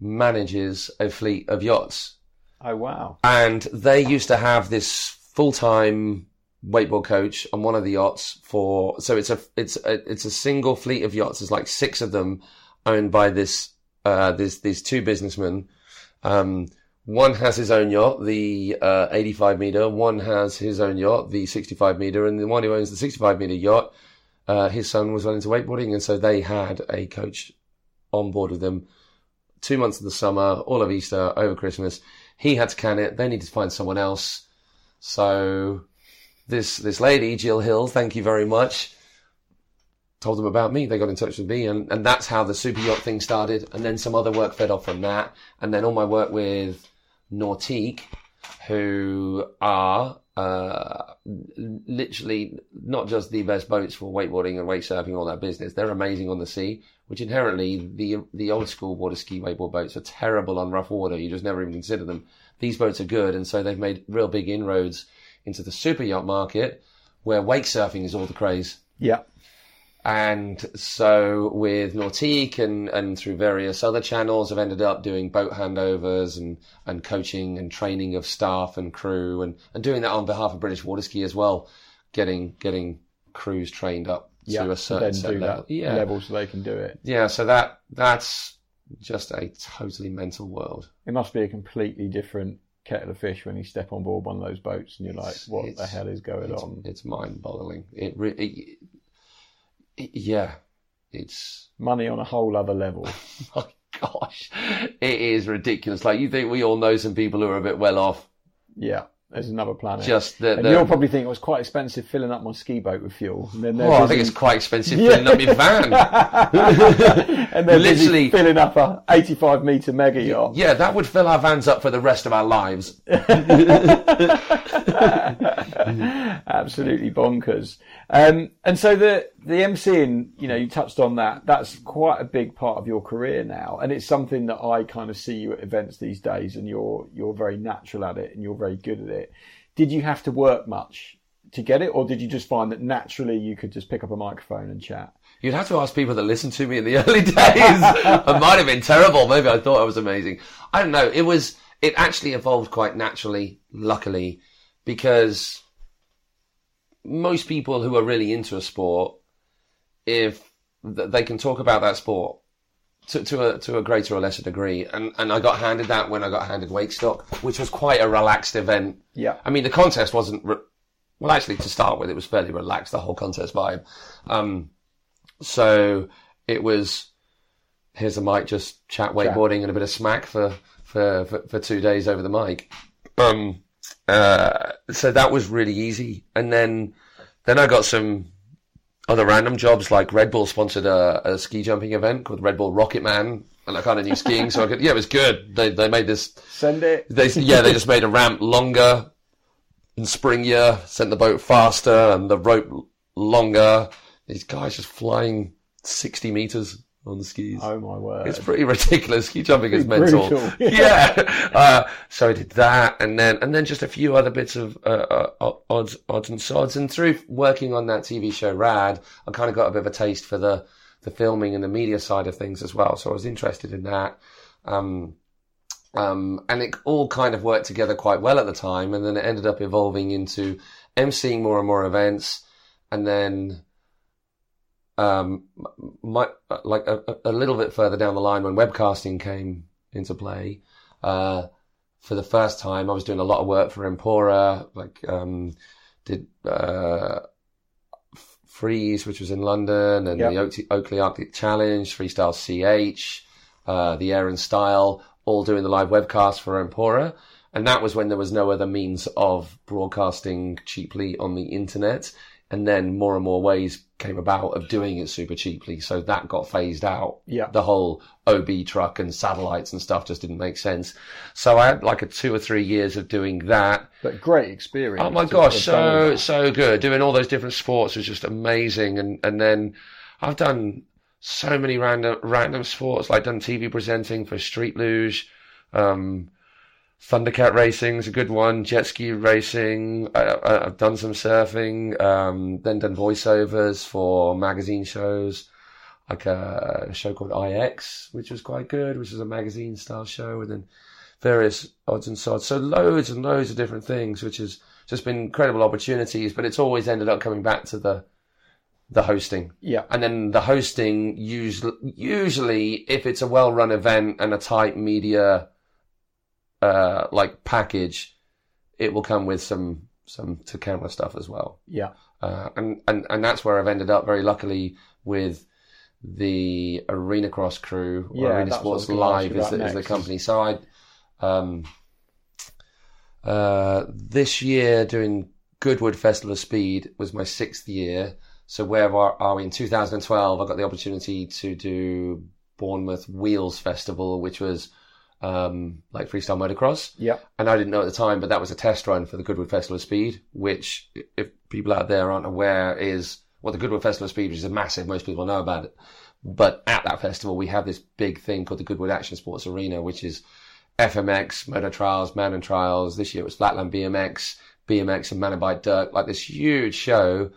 manages a fleet of yachts, Oh wow! and they used to have this full-time wakeboard coach on one of the yachts for. So it's a it's a, it's a single fleet of yachts. There's like six of them owned by this uh, this these two businessmen. Um, one has his own yacht, the uh, 85 meter. One has his own yacht, the 65 meter, and the one who owns the 65 meter yacht, uh, his son was well into wakeboarding, and so they had a coach on board with them. Two months of the summer, all of Easter, over Christmas. He had to can it. They needed to find someone else. So this this lady, Jill Hill, thank you very much. Told them about me. They got in touch with me, and, and that's how the super yacht thing started. And then some other work fed off from that, and then all my work with Nautique, who are uh, literally not just the best boats for wakeboarding and wake surfing, all that business. They're amazing on the sea, which inherently the the old school water ski wakeboard boats are terrible on rough water. You just never even consider them. These boats are good, and so they've made real big inroads into the super yacht market, where wake surfing is all the craze. Yeah, And so with Nautique and, and through various other channels, I've ended up doing boat handovers and, and coaching and training of staff and crew and, and doing that on behalf of British Waterski as well, getting, getting crews trained up Yeah, to a certain then set do level. that Yeah. level so they can do it. Yeah. So that, that's just a totally mental world. It must be a completely different kettle of fish when you step on board one of those boats and you're like, what the hell is going It's, on? it's mind boggling. It really, it, yeah, it's, Money on a whole other level. *laughs* my gosh, it is ridiculous. Like you think we all know some people who are a bit well off. Yeah, there's another planet. Just the, and the you'll probably think it was quite expensive filling up my ski boat with fuel. And then oh, I think it's quite expensive *laughs* filling up my van. *laughs* and they're Literally- busy filling up a 85 meter mega yacht. Yeah, that would fill our vans up for the rest of our lives. Absolutely bonkers. Um, and so the the MCing, you know, you touched on that. That's quite a big part of your career now, and it's something that I kind of see you at events these days, and you're you're very natural at it, and you're very good at it. Did you have to work much to get it, or did you just find that naturally you could just pick up a microphone and chat? You'd have to ask people that listened to me in the *laughs* early days. I might have been terrible. Maybe I thought I was amazing. I don't know. It was, it actually evolved quite naturally, luckily, because most people who are really into a sport, if th- they can talk about that sport to, to a to a greater or lesser degree, and and I got handed that when I got handed Wakestock, which was quite a relaxed event. Yeah. I mean, the contest wasn't. Re- well, actually, to start with, it was fairly relaxed. The whole contest vibe. Um, so it was. Here's a mic, just chat wakeboarding and a bit of smack for for for, for two days over the mic. Um, uh, so that was really easy, and then then I got some other random jobs like Red Bull sponsored a, a ski jumping event called Red Bull Rocket Man, and I kind of knew skiing, so I could. Yeah, it was good. They they made this Send it. they yeah they just made a ramp longer and springier, sent the boat faster and the rope longer. These guys just flying sixty meters on the skis. Oh my word. It's pretty ridiculous. Ski jumping is mental. brutal. *laughs* yeah. Uh, so I did that, and then and then just a few other bits of uh, uh, odds, odds and sods. And through working on that TV show Rad, I kind of got a bit of a taste for the the filming and the media side of things as well. So I was interested in that. Um, um, and it all kind of worked together quite well at the time, and then it ended up evolving into emceeing more and more events, and then um, my, like a, a little bit further down the line when webcasting came into play, uh, for the first time, I was doing a lot of work for Empora, like, um, did, uh, Freeze, which was in London, and Yep. the Oakley, Oakley Arctic Challenge, Freestyle CH, uh, the Air and Style, all doing the live webcast for Empora. And that was when there was no other means of broadcasting cheaply on the internet. And then more and more ways came about of doing it super cheaply. So that got phased out. Yeah. The whole OB truck and satellites and stuff just didn't make sense. So I had like a two or three years of doing that. But great experience. Oh my gosh, have done all so so good. Doing all those different sports was just amazing. And and then I've done so many random random sports, like done TV presenting for Street Luge, um, Thundercat racing is a good one. Jet ski racing. I, I, I've done some surfing. Um, then done voiceovers for magazine shows, like a, a show called IX, which was quite good, which is a magazine style show, and then various odds and sods. So loads and loads of different things, which has just been incredible opportunities. But it's always ended up coming back to the the hosting. Yeah. And then the hosting usually, usually if it's a well-run event and a tight media, uh, like package, it will come with some, some to camera stuff as well. Yeah. Uh, and, and, and that's where I've ended up very luckily with the Arenacross crew or Yeah, Arena that's what I was Sports Live is the, is the company. So I, um, uh, this year doing Goodwood Festival of Speed was my sixth year. So where are, are we in 2012? I got the opportunity to do Bournemouth Wheels Festival, which was um, like freestyle motocross. Yeah. And I didn't know at the time, but that was a test run for the Goodwood Festival of Speed, which, if people out there aren't aware, is well, the Goodwood Festival of Speed, which is a massive, most people know about it. But at that festival, we have this big thing called the Goodwood Action Sports Arena, which is FMX, Motor Trials, Mountain Trials. This year it was Flatland BMX, BMX and Manabite Dirt, like this huge show.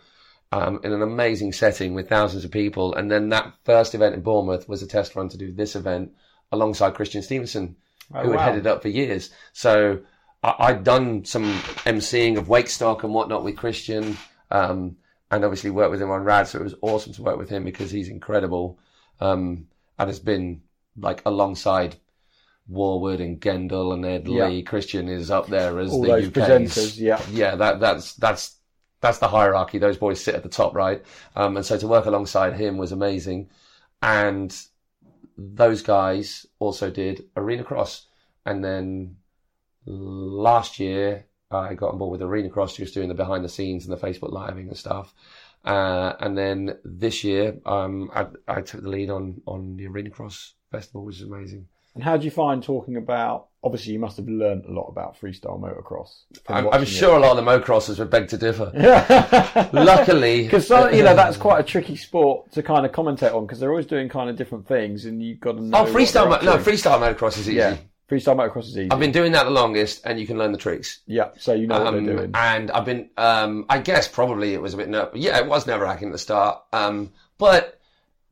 um, in an amazing setting with thousands of people. And then that first event in Bournemouth was a test run to do this event alongside Christian Stevenson, Oh, who had headed up for years. So I, I'd done some emceeing of wake stock and whatnot with Christian, um, and obviously worked with him on Rad. So it was awesome to work with him because he's incredible, um, and has been like alongside Warwood and Gendel and Ed Yeah. Leigh. Christian is up there as All the those UK's presenters, yeah. yeah, that that's that's that's the hierarchy. Those boys sit at the top, right? Um, and so to work alongside him was amazing. And those guys also did Arenacross, and then last year I got on board with Arenacross, just doing the behind the scenes and the Facebook living and stuff. Uh, and then this year, um, I, I took the lead on on the Arenacross Festival, which is amazing. And how do you find talking about? Obviously, you must have learned a lot about freestyle motocross. I'm, I'm sure a lot of the mocrossers would beg to differ. *laughs* it. Luckily, because you know that's quite a tricky sport to kind of commentate on because they're always doing kind of different things, and you've got to know. Oh, freestyle! mo- No, freestyle motocross is easy. Yeah, freestyle motocross is easy. I've been doing that the longest, and you can learn the tricks. yeah, so you know what Um, they're doing. and I've been, um, I guess probably it was a bit ner- Yeah, it was nerve wracking at the start. Um, but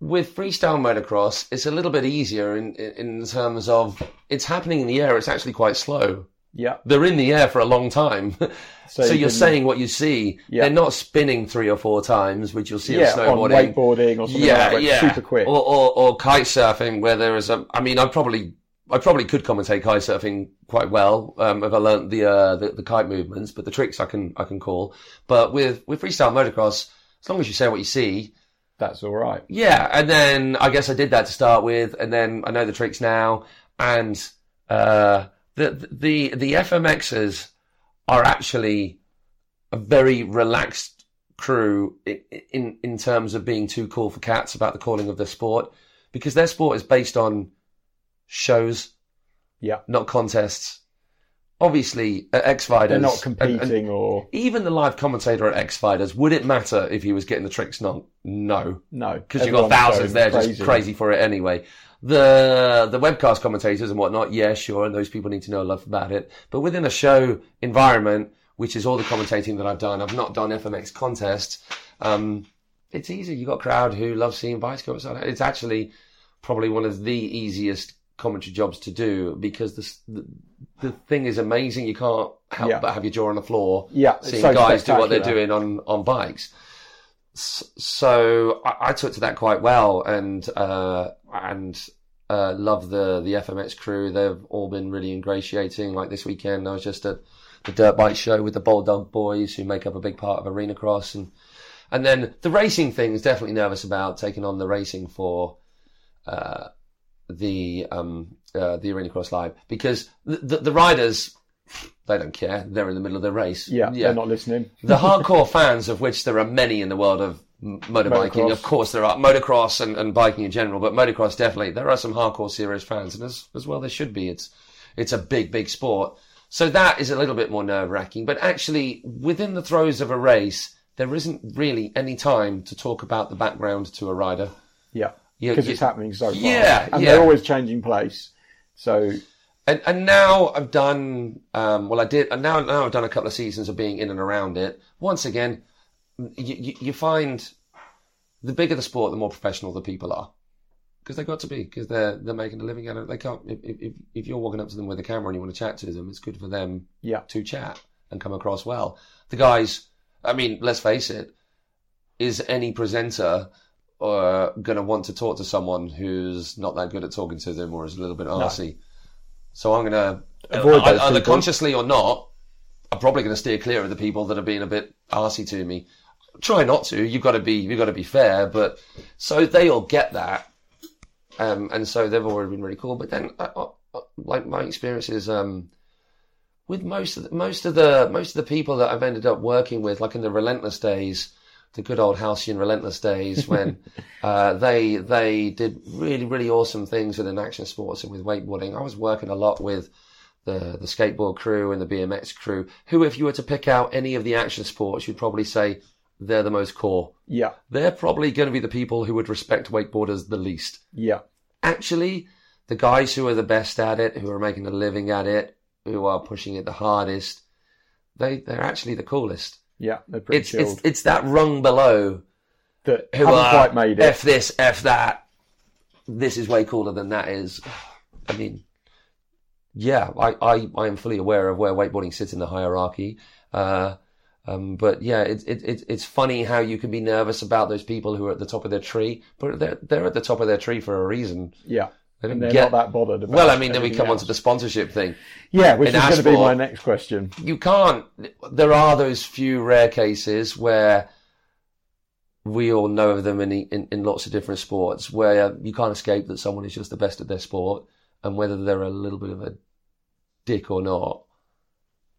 with freestyle motocross, it's a little bit easier in, in in terms of it's happening in the air. It's actually quite slow. Yeah, They're in the air for a long time. *laughs* So, you you're saying what you see. Yeah. They're not spinning three or four times, which you'll see yeah on on snowboarding. wakeboarding or something yeah, like yeah. super quick. Or, or, or kite surfing, where there is a. I mean, I probably, I probably could commentate kite surfing quite well um, if I learnt the, uh, the the kite movements, but the tricks I can I can call. But with with freestyle motocross, as long as you say what you see, That's all right. yeah. And then I guess I did that to start with, and then I know the tricks now, and uh, the the the FMXs are actually a very relaxed crew i- in in terms of being too cool for cats about the calling of their sport because their sport is based on shows, Yeah, not contests. Obviously, at X Fighters, they're not competing or even the live commentator at X Fighters, would it matter if he was getting the tricks? Not, no, no, because you've got thousands there just crazy for it anyway. The the webcast commentators and whatnot, yeah, sure, and those people need to know enough about it. But within a show environment, which is all the commentating that I've done, I've not done FMX contests. Um, it's easy. You've got a crowd who love seeing outside. It's actually probably one of the easiest commentary jobs to do because the the, the thing is amazing. You can't help Yeah. but have your jaw on the floor Yeah, seeing so guys do what they're doing on, on bikes. So I, I took to that quite well and, uh, and, uh, love the, the FMX crew. They've all been really ingratiating. Like this weekend, I was just at the dirt bike show with the Bolddog boys who make up a big part of Arenacross and, and then the racing thing is definitely nervous about taking on the racing for, uh, the, um, uh, the Arenacross Live because the, the, the riders, they don't care. They're in the middle of the race. Yeah, they're not listening. the *laughs* hardcore fans, of which there are many in the world of motorbiking, Motocross. of course there are motocross and, and biking in general, but motocross definitely there are some hardcore serious fans, and as as well there should be. It's it's a big big sport, so that is a little bit more nerve wracking. But actually, within the throes of a race, there isn't really any time to talk about the background to a rider. Yeah, because it's happening so fast. Yeah, and yeah. they're always changing place. So And and now I've done um, well. I did, and now now I've done a couple of seasons of being in and around it. Once again, you, you, you find the bigger the sport, the more professional the people are, because they've got to be because they're they're making a living out of it. They can't if, if if you're walking up to them with a camera and you want to chat to them, it's good for them yeah, to chat and come across well. The guys, I mean, let's face it, is any presenter uh, going to want to talk to someone who's not that good at talking to them or is a little bit arsy? So I'm going to, Avoid those either people. consciously or not, I'm probably going to steer clear of the people that are being a bit arsy to me. Try not to. You've got to be, you've got to be fair, but so they all get that. Um, and so they've already been really cool. But then, uh, uh, uh, like my experience is, um, with most of the, most of the most of the people that I've ended up working with, like in the Relentless days, the good old halcyon Relentless days, when *laughs* uh, they they did really really awesome things within action sports and with wakeboarding. I was working a lot with the the skateboard crew and the BMX crew, who, if you were to pick out any of the action sports, you'd probably say they're the most core. yeah, They're probably going to be the people who would respect wakeboarders the least yeah, actually the guys who are the best at it, who are making a living at it, who are pushing it the hardest, they they're actually the coolest. Yeah, they're pretty It's chilled. it's it's that rung below that who haven't are quite made it. F this, F that. This is way cooler than that is. I mean, yeah, I, I, I am fully aware of where wakeboarding sits in the hierarchy. Uh, um, but yeah, it's it, it, it's funny how you can be nervous about those people who are at the top of their tree, but they're, they're at the top of their tree for a reason. yeah, They and they're get, not that bothered. About well, I mean, then we come on to the sponsorship thing. yeah, which in is going to be my next question. you can't. There are those few rare cases where we all know of them in, in in lots of different sports where you can't escape that someone is just the best at their sport, and whether they're a little bit of a dick or not,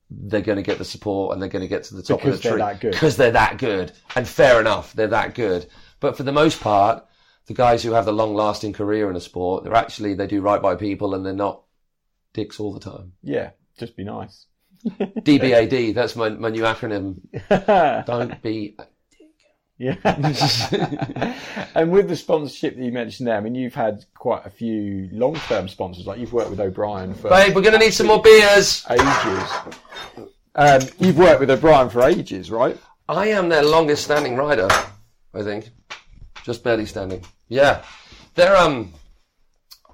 they're going to get the support and they're going to get to the top Because of the they're tree that good. because they're that good. And fair enough, they're that good. But for the most part, the guys who have the long-lasting career in a sport, they're actually they do right by people and they're not dicks all the time. Yeah, just be nice. *laughs* DBAD, that's my, my new acronym. *laughs* Don't be. Yeah. *laughs* and with the sponsorship that you mentioned there, I mean, you've had quite a few long-term sponsors. Like you've worked with O'Brien for Babe, we're going to need some more beers. ages. Um, you've worked with O'Brien for ages, right? I am their longest standing rider, I think. Just barely standing. Yeah. They're, um,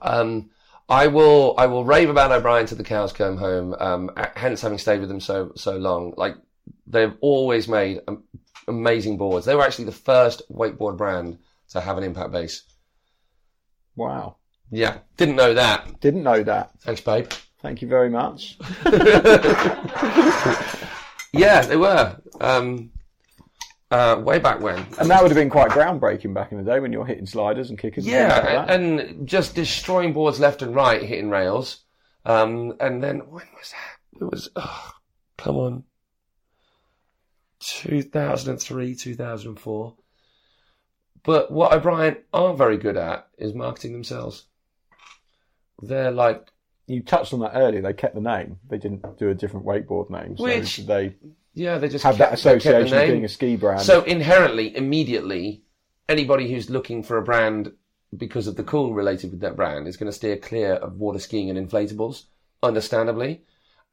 um, I will, I will rave about O'Brien till the cows come home, um, hence having stayed with them so, so long. Like, they've always made amazing boards. They were actually the first wakeboard brand to have an impact base. Wow. Yeah. Didn't know that. Didn't know that. Thanks, babe. Thank you very much. *laughs* Yeah, they were. Um, uh, way back when. And that would have been quite groundbreaking back in the day when you're hitting sliders and kickers. and like Yeah, and, just destroying boards left and right, hitting rails. Um, and then when was that? It was, oh, come on, 2003, 2004. But what O'Brien aren't very good at is marketing themselves. They're like, you touched on that earlier. They kept the name. They didn't do a different wakeboard name. So Which- they yeah, they just have that kept- the association of being a ski brand. So inherently, immediately, anybody who's looking for a brand because of the cool related with that brand is going to steer clear of water skiing and inflatables, understandably.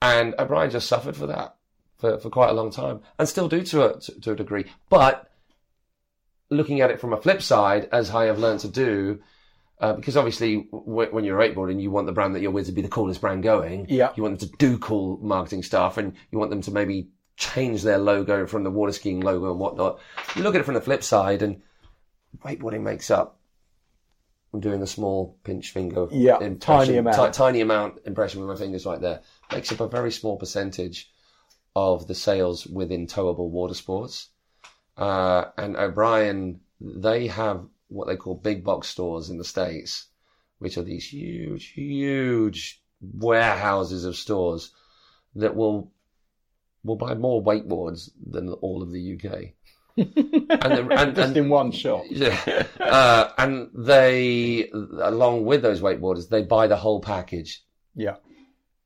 And O'Brien just suffered for that for, for quite a long time and still do to a, to, to a degree. But looking at it from a flip side, as I have learned to do, uh, because obviously w- when you're wakeboarding, you want the brand that you're with to be the coolest brand going. Yeah. You want them to do cool marketing stuff and you want them to maybe change their logo from the water skiing logo and whatnot. You look at it from the flip side and wakeboarding makes up. I'm doing a small pinch finger. Yeah, tiny amount. ti- tiny amount impression with my fingers right there. Makes up a very small percentage of the sales within towable water sports. Uh, and O'Brien, they have what they call big box stores in the States, which are these huge, huge warehouses of stores that will will buy more wakeboards than all of the UK. *laughs* and, and, just and in one shot. yeah. Uh, and they, along with those wakeboarders, they buy the whole package. Yeah.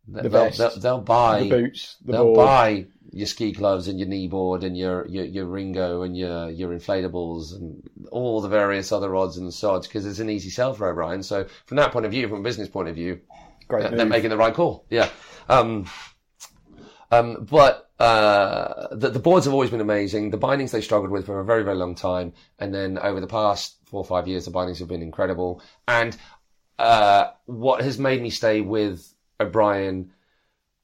They'll, The they'll, vest, they'll, they'll buy, The boots, the they'll board. buy your ski gloves and your knee board and your, your, your Ringo and your, your inflatables and all the various other odds and sods because it's an easy sell for O'Brien. So from that point of view, from a business point of view, Great they're making the right call. Yeah. Um, um, but uh, the, the boards have always been amazing. The bindings they struggled with for a very, very long time, and then over the past four or five years, the bindings have been incredible. And uh, what has made me stay with O'Brien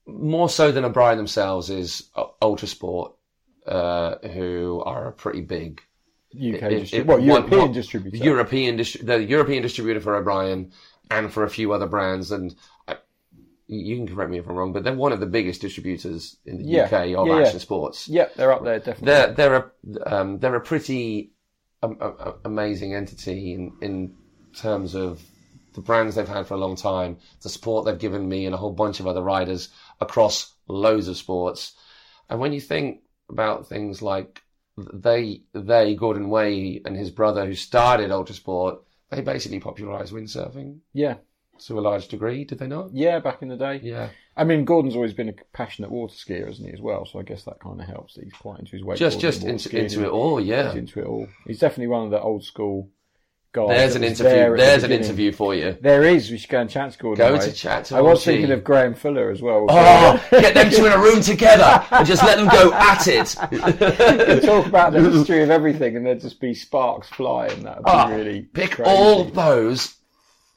more so than O'Brien themselves is uh, Ultrasport, uh, who are a pretty big UK it- distributor. it- well, one- European one- distributor. European distri- the European distributor for O'Brien and for a few other brands. And you can correct me if I'm wrong, but they're one of the biggest distributors in the Yeah. UK of Yeah, yeah. action sports. yeah, they're up there definitely. They're they're a um, they're a pretty um, a- amazing entity in in terms of the brands they've had for a long time, the support they've given me and a whole bunch of other riders across loads of sports. And when you think about things like they, they, Gordon Way and his brother who started Ultrasport, they basically popularized windsurfing yeah, to a large degree, did they not? yeah, back in the day. Yeah. I mean, Gordon's always been a passionate water skier, hasn't he, as well? So I guess that kind of helps. That he's quite into his wakeboarding. Just, just into, into it all, yeah. He's into it all. He's definitely one of the old school guy. There's an interview. there at the There's an interview for you. There is. We should go and chat to Gordon. Go Way. to chat to I was thinking of Graham Fuller as well. Oh, get them two in a room together and just let them go at it. *laughs* talk about the history of everything, and there'd just be sparks flying. That would be Ah, really Pick crazy. all those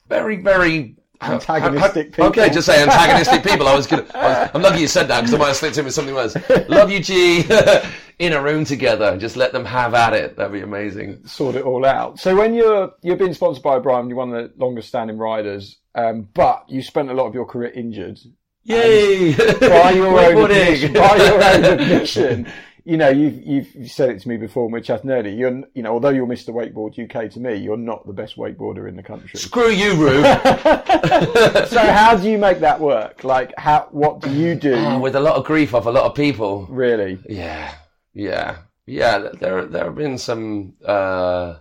very, very Antagonistic ha- ha- Okay, just say antagonistic people. I was gonna. I I'm lucky you said that because I might have slipped in with something worse. Love you, G. *laughs* in a room together, just let them have at it. That'd be amazing. sort it all out. So when you're you're being sponsored by O'Brien, you're one of the longest standing riders, um, but you spent a lot of your career injured. Yay! By your own admission, by your own admission, *laughs* you know you've you've said it to me before. We're chatting. You're you know although you're Mr. Wakeboard UK to me, you're not the best wakeboarder in the country. Screw you, Rube. *laughs* So how do you make that work? Like how what do you do Oh, With a lot of grief of a lot of people. really? Yeah, yeah, yeah. There, there have been some. Uh,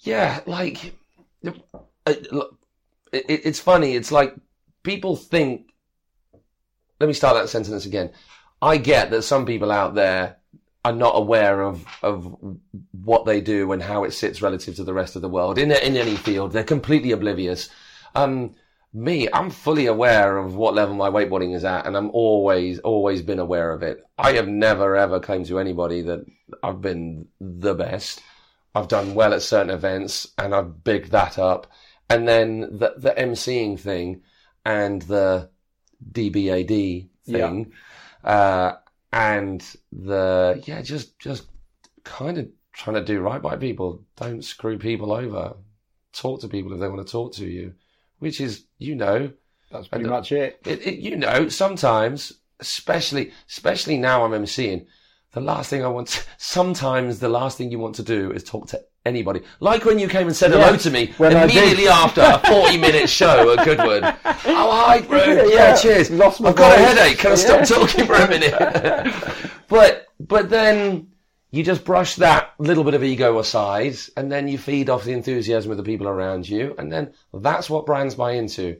yeah, like uh, it- it's funny. It's like people think. Let me start that sentence again. I get that some people out there are not aware of of what they do and how it sits relative to the rest of the world in in any field. They're completely oblivious. Um, me, I'm fully aware of what level my wakeboarding is at, and I'm always, always been aware of it. I have never ever claimed to anybody that I've been the best. I've done well at certain events, and I've bigged that up. And then the the MCing thing and the DBAD thing, uh, and the yeah, just just kind of trying to do right by people. Don't screw people over. Talk to people if they want to talk to you, which is you know That's pretty And- much it. it, it, you know, sometimes, especially, especially now I'm emceeing, the last thing I want to, *laughs* sometimes the last thing you want to do is talk to anybody. Like when you came and said hello to me when I did. immediately after a 40 minute show at Goodwood. *laughs* Oh, hi, bro. Yeah, Yeah, cheers. lost my I've got a headache. Can I Yeah. stop talking for a *laughs* minute? *laughs* but, but then you just brush that little bit of ego aside and then you feed off the enthusiasm of the people around you. And then that's what brands buy into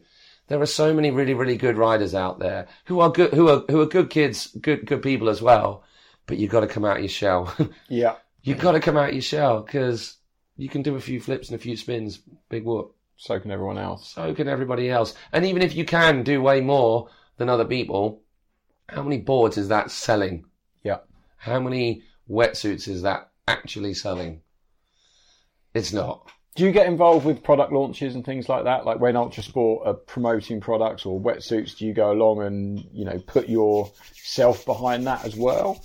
there are so many really, really good riders out there who are good, who are who are good kids, good good people as well. But you've got to come out of your shell. Yeah. You've got to come out of your shell because you can do a few flips and a few spins. Big whoop. So can everyone else. So can everybody else. And even if you can do way more than other people, how many boards is that selling? Yeah. How many wetsuits is that actually selling? It's not. Do you get involved with product launches and things like that? Like when Ultrasport are promoting products or wetsuits, do you go along and you know put yourself behind that as well?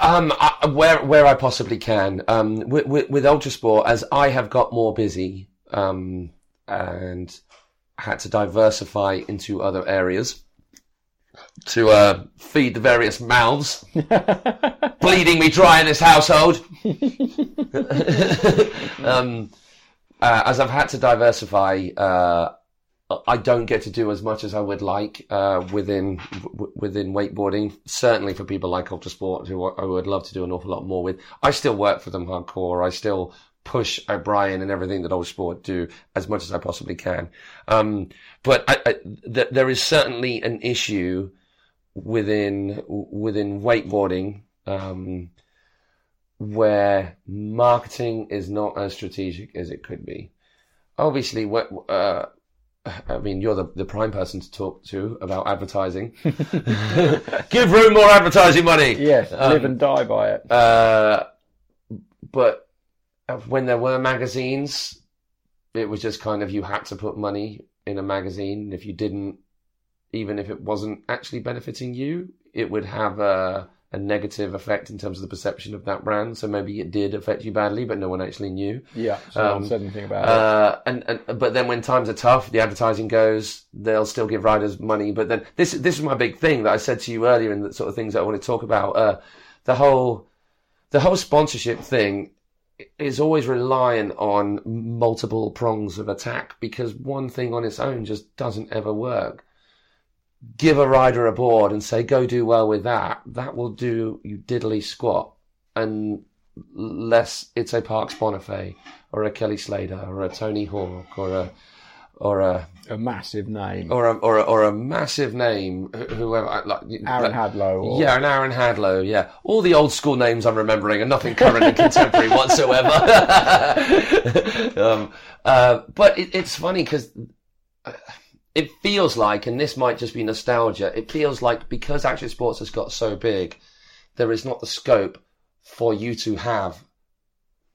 Um, I, where where I possibly can. Um, with, with, with Ultrasport, as I have got more busy, um, and had to diversify into other areas to uh, feed the various mouths *laughs* bleeding me dry in this household. *laughs* um, uh, as I've had to diversify, uh, I don't get to do as much as I would like uh, within w- within wakeboarding. Certainly for people like Ultrasport, who I would love to do an awful lot more with. I still work for them hardcore. I still push O'Brien and everything that Ultrasport do as much as I possibly can. Um, but I, I, th- there is certainly an issue within within wakeboarding um, where marketing is not as strategic as it could be. Obviously, what. Uh, I mean, you're the, the prime person to talk to about advertising. *laughs* *laughs* Give Roo more advertising money. Yes, Um, live and die by it. Uh, but when there were magazines, it was just kind of you had to put money in a magazine. If you didn't, even if it wasn't actually benefiting you, it would have a, a negative effect in terms of the perception of that brand. So maybe it did affect you badly, but no one actually knew. Yeah, so no um, one said anything about it. Uh, and, and but then when times are tough, the advertising goes. They'll still give riders money, but then this this is my big thing that I said to you earlier, and the sort of things that I want to talk about. Uh, the whole the whole sponsorship thing is always reliant on multiple prongs of attack because one thing on its own just doesn't ever work. Give a rider a board and say, go do well with that. That will do you diddly squat. Unless it's a Parks Bonifay or a Kelly Slater or a Tony Hawk or a, or a A massive name. or a or a, or a massive name, whoever like Aaron like- Hadlow. Or, Yeah, an Aaron Hadlow. Yeah, all the old school names I'm remembering are nothing current and contemporary whatsoever. *laughs* um, uh, but it, it's funny because it feels like, and this might just be nostalgia. It feels like because action sports has got so big, there is not the scope for you to have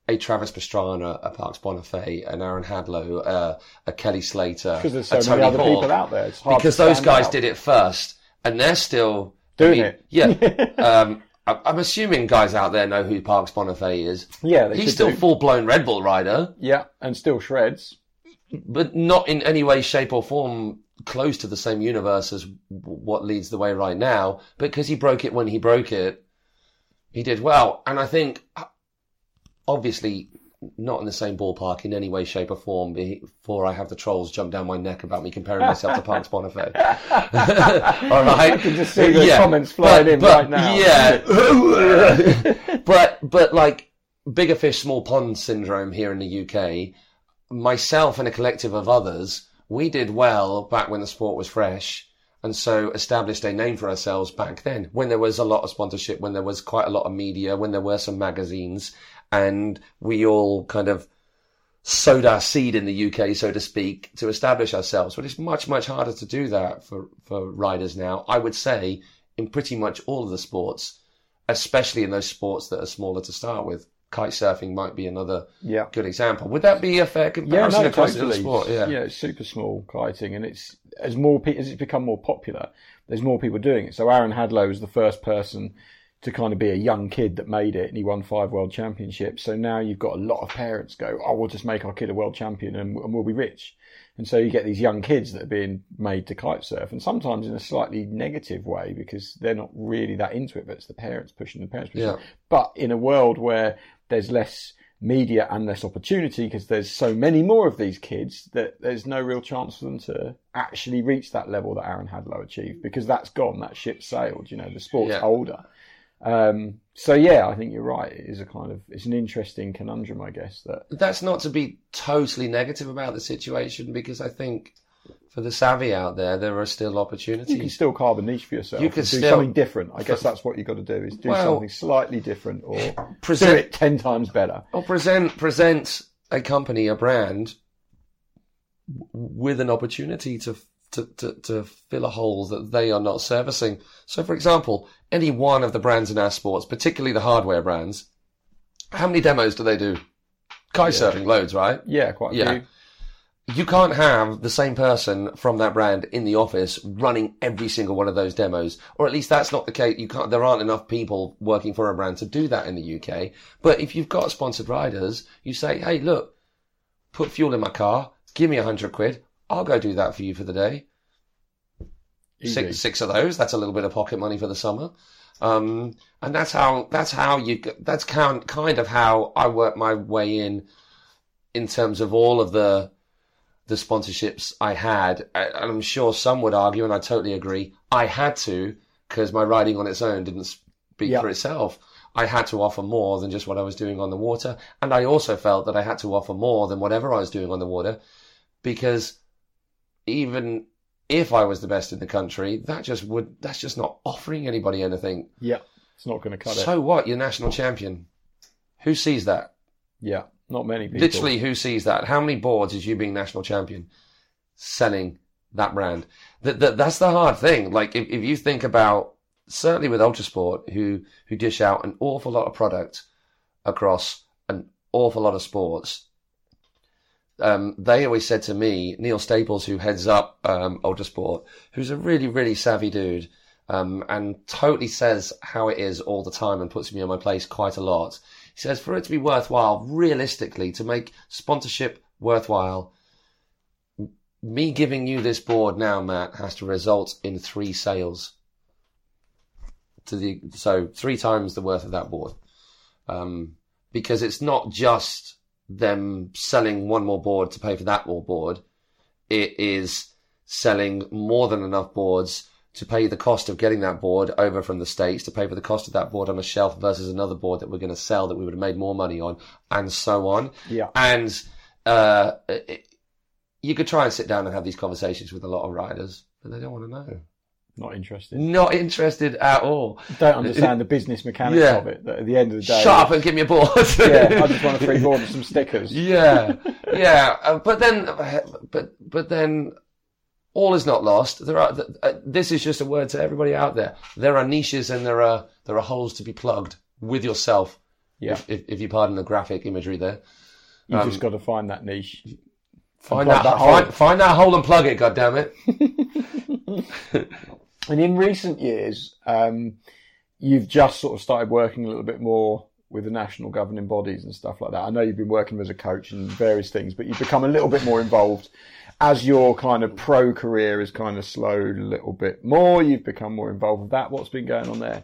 a Travis Pastrana, a Parks Bonifay, an Aaron Hadlow, uh, a Kelly Slater, Because there's a so many Tony other Hawk people out there. Because those guys out. did it first, and they're still I Doing mean, it. Yeah, *laughs* um, I- I'm assuming guys out there know who Parks Bonifay is. Yeah, He's still full blown Red Bull rider, Yeah, and still shreds. But not in any way, shape, or form close to the same universe as what leads the way right now. Because he broke it when he broke it, he did well, and I think uh, obviously. Not in the same ballpark in any way, shape, or form before I have the trolls jump down my neck about me comparing myself to Parks Bonifay. *laughs* All right. I can just see the comments flying in right now. Yeah. *laughs* *laughs* but but like bigger fish, small pond syndrome here in the UK. Myself and a collective of others, we did well back when the sport was fresh, and so established a name for ourselves back then. When there was a lot of sponsorship, when there was quite a lot of media, when there were some magazines, and we all kind of sowed our seed in the UK, so to speak, to establish ourselves. But it's much, much harder to do that for, for riders now. I would say in pretty much all of the sports, especially in those sports that are smaller to start with. Kite surfing might be another Yeah. good example. Would that be a fair Yeah, comparison no, across totally. the sport? Yeah. yeah, it's super small kiting, and it's as more pe- as it's become more popular, there's more people doing it. So Aaron Hadlow was the first person to kind of be a young kid that made it, and he won five world championships. So now you've got a lot of parents go, "Oh, we'll just make our kid a world champion, and, and we'll be rich." And so you get these young kids that are being made to kite surf, and sometimes in a slightly negative way because they're not really that into it, but it's the parents pushing the parents pushing. Yeah. But in a world where there's less media and less opportunity because there's so many more of these kids that there's no real chance for them to actually reach that level that Aaron Hadlow achieved because that's gone, that ship sailed, you know, the sport's Yeah. older. Um, so yeah, I think you're right. It is a kind of, it's an interesting conundrum, I guess, that That's not to be totally negative about the situation because I think for the savvy out there, there are still opportunities. you can still carve a niche for yourself. You can do still- something different. I guess that's what you've got to do is do Well- something slightly different or do Present, it 10 times better. or present present a company, a brand, with an opportunity to, to to to fill a hole that they are not servicing. So, for example, any one of the brands in our sports, particularly the hardware brands, how many demos do they do? Kite surfing, loads, right? Yeah, quite a Yeah. few. You can't have the same person from that brand in the office running every single one of those demos, or at least that's not the case. You can't. There aren't enough people working for a brand to do that in the UK. But if you've got sponsored riders, you say, "Hey, look, put fuel in my car, give me a hundred quid, I'll go do that for you for the day." Easy. Six, six of those. That's a little bit of pocket money for the summer. Um, and that's how, that's how you, that's kind, kind of how I work my way in, in terms of all of the, the sponsorships I had. And I'm sure some would argue, and I totally agree, I had to, because my riding on its own didn't speak Yeah. for itself. I had to offer more than just what I was doing on the water. And I also felt that I had to offer more than whatever I was doing on the water because even if I was the best in the country, that just would, that's just not offering anybody anything. Yeah, it's not going to cut it. So what? You're national champion. Who sees that? Yeah, not many people. Literally, who sees that? How many boards is you being national champion selling that brand? That, that that's the hard thing. Like if, if you think about certainly with Ultrasport, who who dish out an awful lot of product across an awful lot of sports. Um, they always said to me, Neil Staples, who heads up um, Ultrasport, who's a really, really savvy dude, um, and totally says how it is all the time and puts me on my place quite a lot. He says, for it to be worthwhile, realistically, to make sponsorship worthwhile, me giving you this board now, Matt, has to result in three sales. To the so three times the worth of that board, um, because it's not just them selling one more board to pay for that more board. It is selling more than enough boards to pay the cost of getting that board over from the States, to pay for the cost of that board on a shelf versus another board that we're going to sell that we would have made more money on, and so on. Yeah, And uh, it, you could try and sit down and have these conversations with a lot of riders, but they don't want to know. Not interested. Not interested at all. Don't understand the business mechanics Yeah. of it. That at the end of the day, Shut up and give me a board. *laughs* yeah, I just want a *laughs* free board and some stickers. yeah, *laughs* yeah. Uh, but then, but but then, all is not lost. There are. Uh, this is just a word to everybody out there. There are niches and there are there are holes to be plugged with yourself. Yeah. If, if, if you pardon the graphic imagery there, You've Um, just got to find that niche. find that, that hole. find, find that hole and plug it. God damn it! And in recent years, um, you've just sort of started working a little bit more with the national governing bodies and stuff like that. I know you've been working as a coach and various things, but you've become a little bit more involved as your kind of pro career has kind of slowed a little bit more. You've become more involved with that. What's been going on there?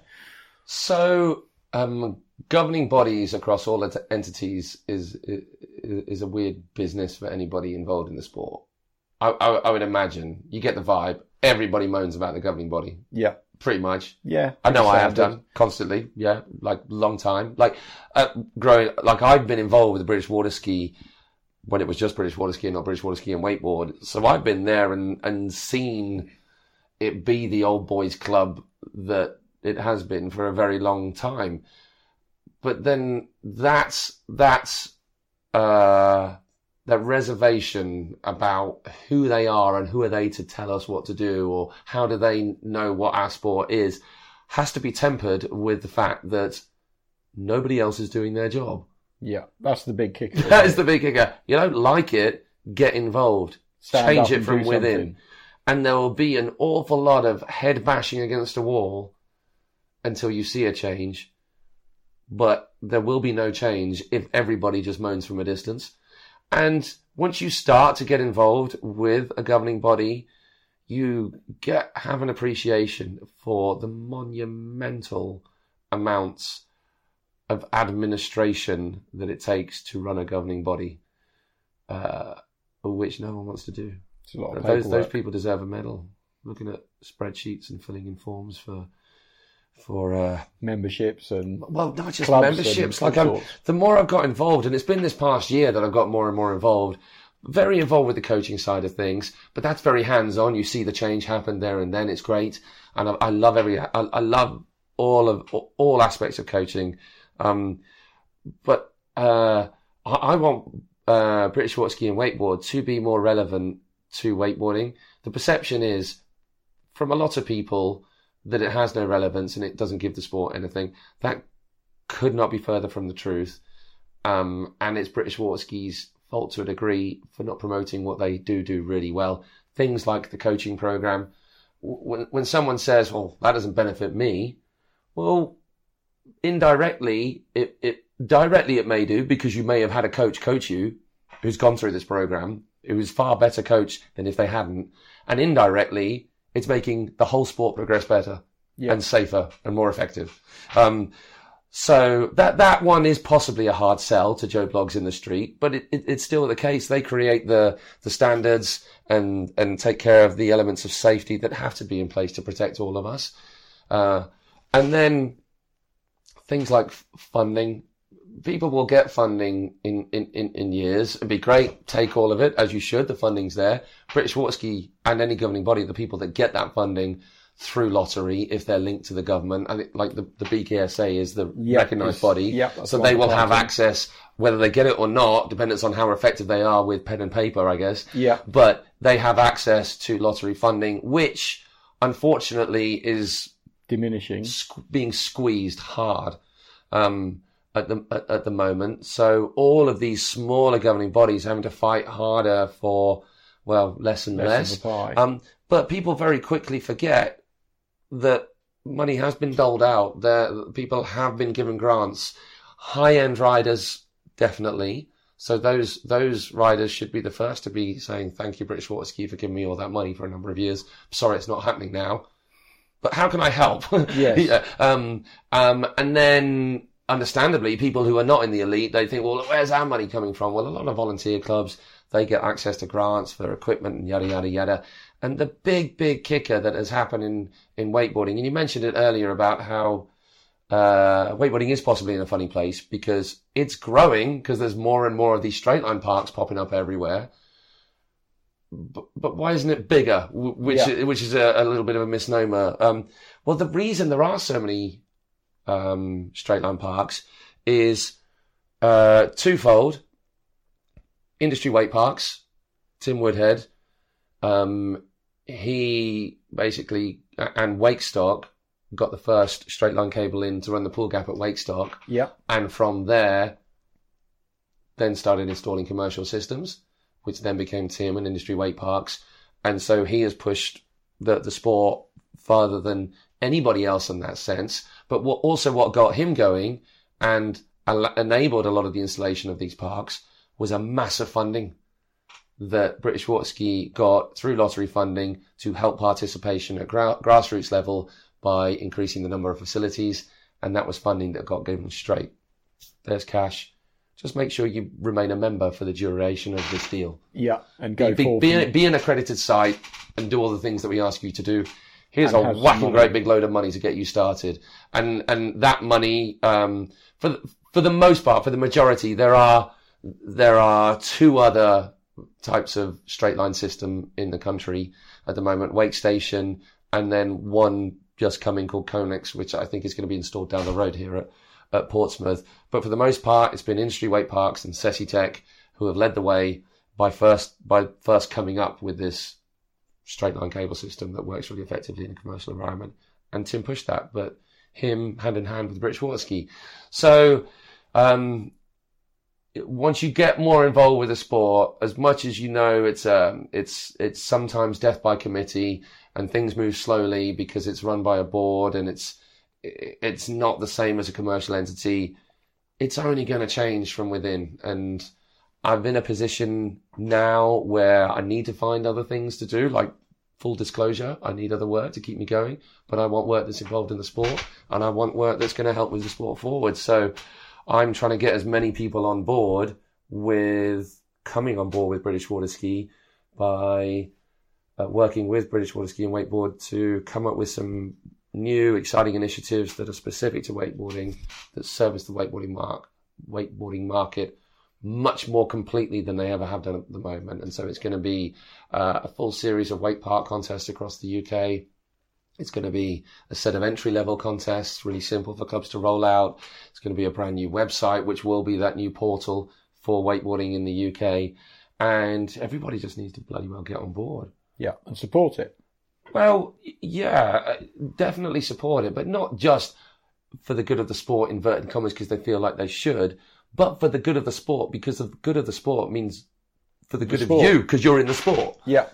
So, um, governing bodies across all ent- entities is, is is a weird business for anybody involved in the sport. I, I, I would imagine you get the vibe. Everybody moans about the governing body, Yeah, pretty much. yeah. I know I have done constantly. Yeah, like long time. Like uh, growing, like I've been involved with the British water ski when it was just British water ski and not British water ski and wakeboard. So I've been there and and seen it be the old boys club that it has been for a very long time. But then that's that's uh that reservation about who they are and who are they to tell us what to do or how do they know what our sport is has to be tempered with the fact that nobody else is doing their job. Yeah, that's the big kicker. That is the big kicker. You don't like it, get involved. Stand change it from within. something. And there will be an awful lot of head bashing against a wall until you see a change. But there will be no change if everybody just moans from a distance. And once you start to get involved with a governing body, you get have an appreciation for the monumental amounts of administration that it takes to run a governing body, uh, which no one wants to do. It's a lot of Those those people deserve a medal. Looking at spreadsheets and filling in forms for for uh, memberships and well, not just memberships. Like sorts. the more I've got involved, and it's been this past year that I've got more and more involved. Very involved with the coaching side of things, but that's very hands-on. You see the change happen there and then. It's great, and I, I love every. I, I love all of all aspects of coaching, um, but uh, I, I want uh, British water ski and wakeboard to be more relevant to wakeboarding. The perception is from a lot of people that it has no relevance and it doesn't give the sport anything. That could not be further from the truth. Um, and it's British water ski's fault to a degree for not promoting what they do do really well. Things like the coaching program. When, when someone says, well, that doesn't benefit me, well, indirectly, it, it, directly it may do because you may have had a coach coach you who's gone through this program, who's far better coach than if they hadn't. And indirectly, it's making the whole sport progress better Yeah. and safer and more effective. Um, so that that one is possibly a hard sell to Joe Bloggs in the street, but it, it, it's still the case. They create the the standards and and take care of the elements of safety that have to be in place to protect all of us. Uh, and then things like funding. People will get funding in, in, in, in years. It'd be great. Take all of it as you should. The funding's there. British Water Ski and any governing body, the people that get that funding through lottery, if they're linked to the government, and it, like the, the BKSA is the Yeah, recognised body. yep, so they will have access, whether they get it or not, depends on how effective they are with pen and paper, I guess yeah, but they have access to lottery funding, which unfortunately is diminishing. squ- being squeezed hard um, at the at, at the moment. So all of these smaller governing bodies having to fight harder for well less and Less less. of a pie. Um, but people very quickly forget that money has been doled out. There, people have been given grants. High end riders, definitely. So those those riders should be the first to be saying thank you, British Water Ski, for giving me all that money for a number of years. Sorry, it's not happening now. But how can I help? *laughs* Yes. Yeah, um, um, and then, understandably, people who are not in the elite, they think, well, where's our money coming from? Well, a lot of volunteer clubs, they get access to grants for equipment and yada, yada, yada. And the big, big kicker that has happened in, in wakeboarding, and you mentioned it earlier about how, uh, wakeboarding is possibly in a funny place because it's growing because there's more and more of these straight line parks popping up everywhere. but, but why isn't it bigger? Which Yeah. which is a, a little bit of a misnomer. Um, well, the reason there are so many um, straight line parks is uh, twofold. Industry wake parks. Tim Woodhead, um, he basically and Wakestock got the first straight line cable in to run the pool gap at Wakestock Yeah. and from there then started installing commercial systems which then became Tim and industry wake parks and so he has pushed the the sport farther than anybody else in that sense but what also what got him going and al- enabled a lot of the installation of these parks was a massive funding that British Water Ski got through lottery funding to help participation at gra- grassroots level by increasing the number of facilities, and that was funding that got given straight. There's cash. Just make sure you remain a member for the duration of this deal. Yeah. And go Be, forth. be, an, be an accredited site and do all the things that we ask you to do. Here's a whacking great big load of money to get you started, and and that money, um, for the, for the most part, for the majority, there are there are two other types of straight line system in the country at the moment: Wake Station, and then one just coming called Conex, which I think is going to be installed down the road here at, at Portsmouth. But for the most part, it's been industry wake parks and Sesitec who have led the way by first by first coming up with this straight line cable system that works really effectively in a commercial environment. And Tim pushed that, but him hand in hand with British Water Ski. So um, once you get more involved with the sport, as much as you know, it's um, it's it's sometimes death by committee, and things move slowly because it's run by a board and it's it's not the same as a commercial entity. It's only going to change from within, and I'm in a position now where I need to find other things to do, like full disclosure. I need other work to keep me going, but I want work that's involved in the sport, and I want work that's going to help with the sport forward. So I'm trying to get as many people on board with coming on board with British Water Ski by uh, working with British Water Ski and Wakeboard to come up with some new exciting initiatives that are specific to wakeboarding that service the wakeboarding mark wakeboarding market much more completely than they ever have done at the moment. And so it's going to be uh, a full series of wake park contests across the UK. It's going to be a set of entry level contests, really simple for clubs to roll out. It's going to be a brand new website, which will be that new portal for wakeboarding in the UK. And everybody just needs to bloody well get on board. yeah. And support it. Well, yeah, uh, definitely support it, but not just for the good of the sport, inverted commas, because they feel like they should, but for the good of the sport, because the good of the sport means for the good sport. of you, because you're in the sport. Yeah.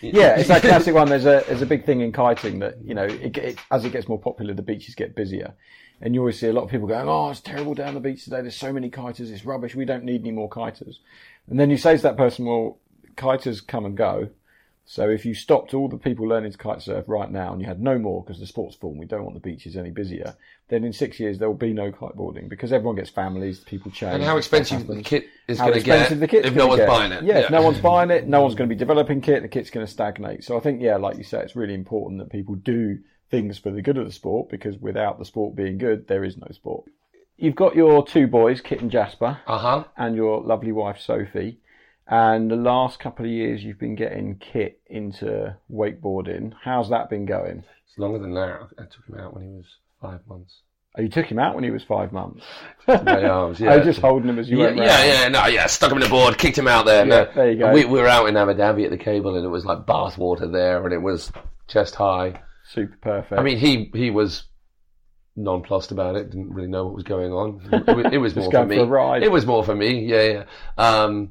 Yeah, it's that classic *laughs* one. There's a there's a big thing in kiting that you know it, it, as it gets more popular, the beaches get busier, and you always see a lot of people going, "Oh, it's terrible down the beach today. There's so many kiters. It's rubbish. We don't need any more kiters." And then you say to that person, "Well, kiters come and go. So if you stopped all the people learning to kite surf right now, and you had no more because the sport's full, and we don't want the beaches any busier, then in six years there will be no kiteboarding because everyone gets families, people change. And how expensive the kit is going to get expensive the kit's if no one's get. buying it. Yeah, if no one's buying it, no one's going to be developing kit. The kit's going to stagnate. So I think, yeah, like you say, it's really important that people do things for the good of the sport because without the sport being good, there is no sport. You've got your two boys, Kit and Jasper, Uh huh. and your lovely wife Sophie. And the last couple of years, you've been getting Kit into wakeboarding. How's that been going? It's longer than that. I took him out when he was five months. Oh, you took him out when he was five months. My arms, yeah. I was just holding him as you yeah, went round. yeah, yeah, no, yeah, stuck him in the board, kicked him out there. no. There you go. We, we were out in Abu Dhabi at the cable and it was like bath water there and it was chest high. Super perfect. I mean, he, he was nonplussed about it, didn't really know what was going on. It, was- it was *laughs* more for me. a. It was more for me, yeah, yeah. Um,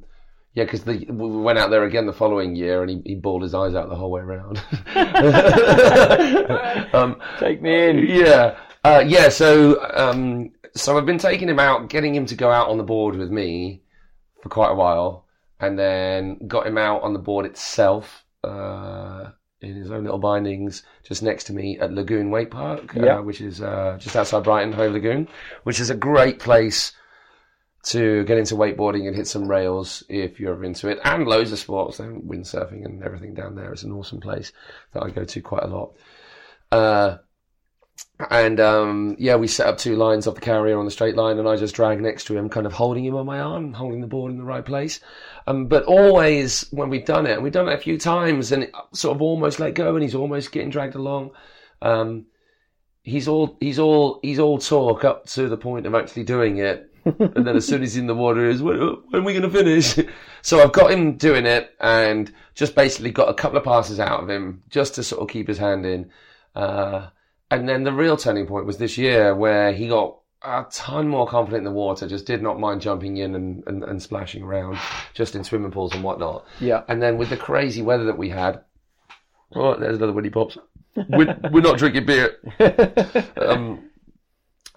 yeah, because we went out there again the following year and he, he bawled his eyes out the whole way around. *laughs* um, take me in. yeah, uh, yeah. So, um, so I've been taking him out, getting him to go out on the board with me for quite a while, and then got him out on the board itself uh, in his own little bindings, just next to me at Lagoon Wake Park, Yeah. uh, which is uh, just outside Brighton, Hove Lagoon, which is a great place to get into wakeboarding and hit some rails if you're ever into it, and loads of sports, and windsurfing and everything down there. It's an awesome place that I go to quite a lot. Uh, and um, yeah, we set up two lines off the carrier on the straight line, and I just drag next to him, kind of holding him on my arm, holding the board in the right place. Um, but always when we've done it, and we've done it a few times, and sort of almost let go, and he's almost getting dragged along. Um, he's all he's all he's all talk up to the point of actually doing it, and then as soon as he's in the water, is when, when are we going to finish? *laughs* so I've got him doing it, and just basically got a couple of passes out of him just to sort of keep his hand in. Uh, and then the real turning point was this year where he got a ton more confident in the water, just did not mind jumping in and, and, and splashing around just in swimming pools and whatnot. Yeah. And then with the crazy weather that we had, oh, there's another Winnie Pops. We're, we're not drinking beer. *laughs* Um,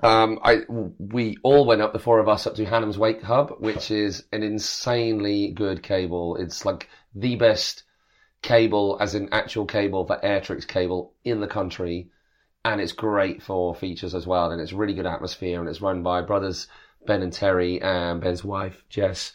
um, I, we all went up, the four of us, up to Hannam's Wake Hub, which is an insanely good cable. It's like the best cable, as in actual cable for air tricks cable in the country. And it's great for features as well. And it's really good atmosphere. And it's run by brothers Ben and Terry and Ben's wife, Jess.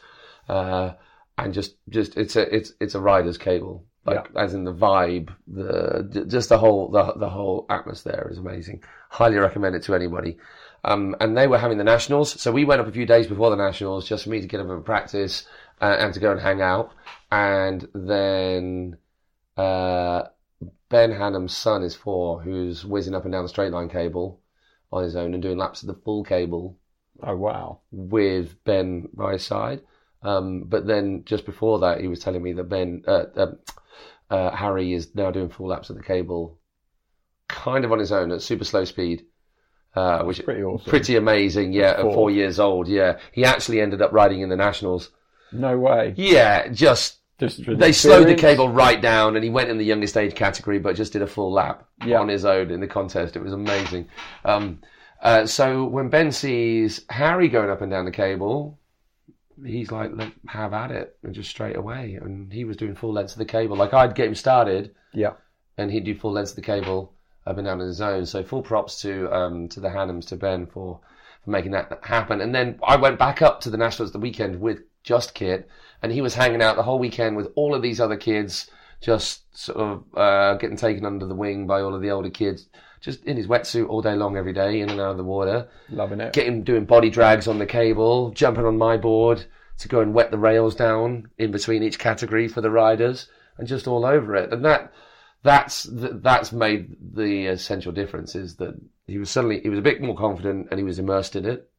Uh, and just, just, it's a, it's, it's a rider's cable. Like, as in the vibe, the, just the whole, the, the whole atmosphere is amazing. Highly recommend it to anybody. Um, and they were having the nationals. So we went up a few days before the nationals just for me to get a bit of practice uh, and to go and hang out. And then, uh, Ben Hannam's son is four, who's whizzing up and down the straight line cable on his own and doing laps of the full cable Oh wow. with Ben by his side. Um, but then just before that, he was telling me that Ben, uh, um uh, Harry is now doing full laps of the cable, kind of on his own at super slow speed, uh, which Pretty awesome. pretty amazing. Yeah, at Four. four years old. Yeah, he actually ended up riding in the nationals. No way. Yeah, just Just they slowed the cable right down, and he went in the youngest age category, but just did a full lap Yeah. on his own in the contest. It was amazing. Um, uh, so when Ben sees Harry going up and down the cable, he's like, "Let have at it," and just straight away. And he was doing full lengths of the cable. Like I'd get him started, Yeah. and he'd do full lengths of the cable up and down on his own. So full props to um, to the Hannams to Ben for for making that happen. And then I went back up to the Nationals the weekend with just Kit, and he was hanging out the whole weekend with all of these other kids, just sort of uh, getting taken under the wing by all of the older kids, just in his wetsuit all day long, every day, in and out of the water Loving it. getting doing body drags on the cable, jumping on my board to go and wet the rails down in between each category for the riders, and just all over it. And that that's that's made the essential difference. Is that he was suddenly he was a bit more confident and he was immersed in it,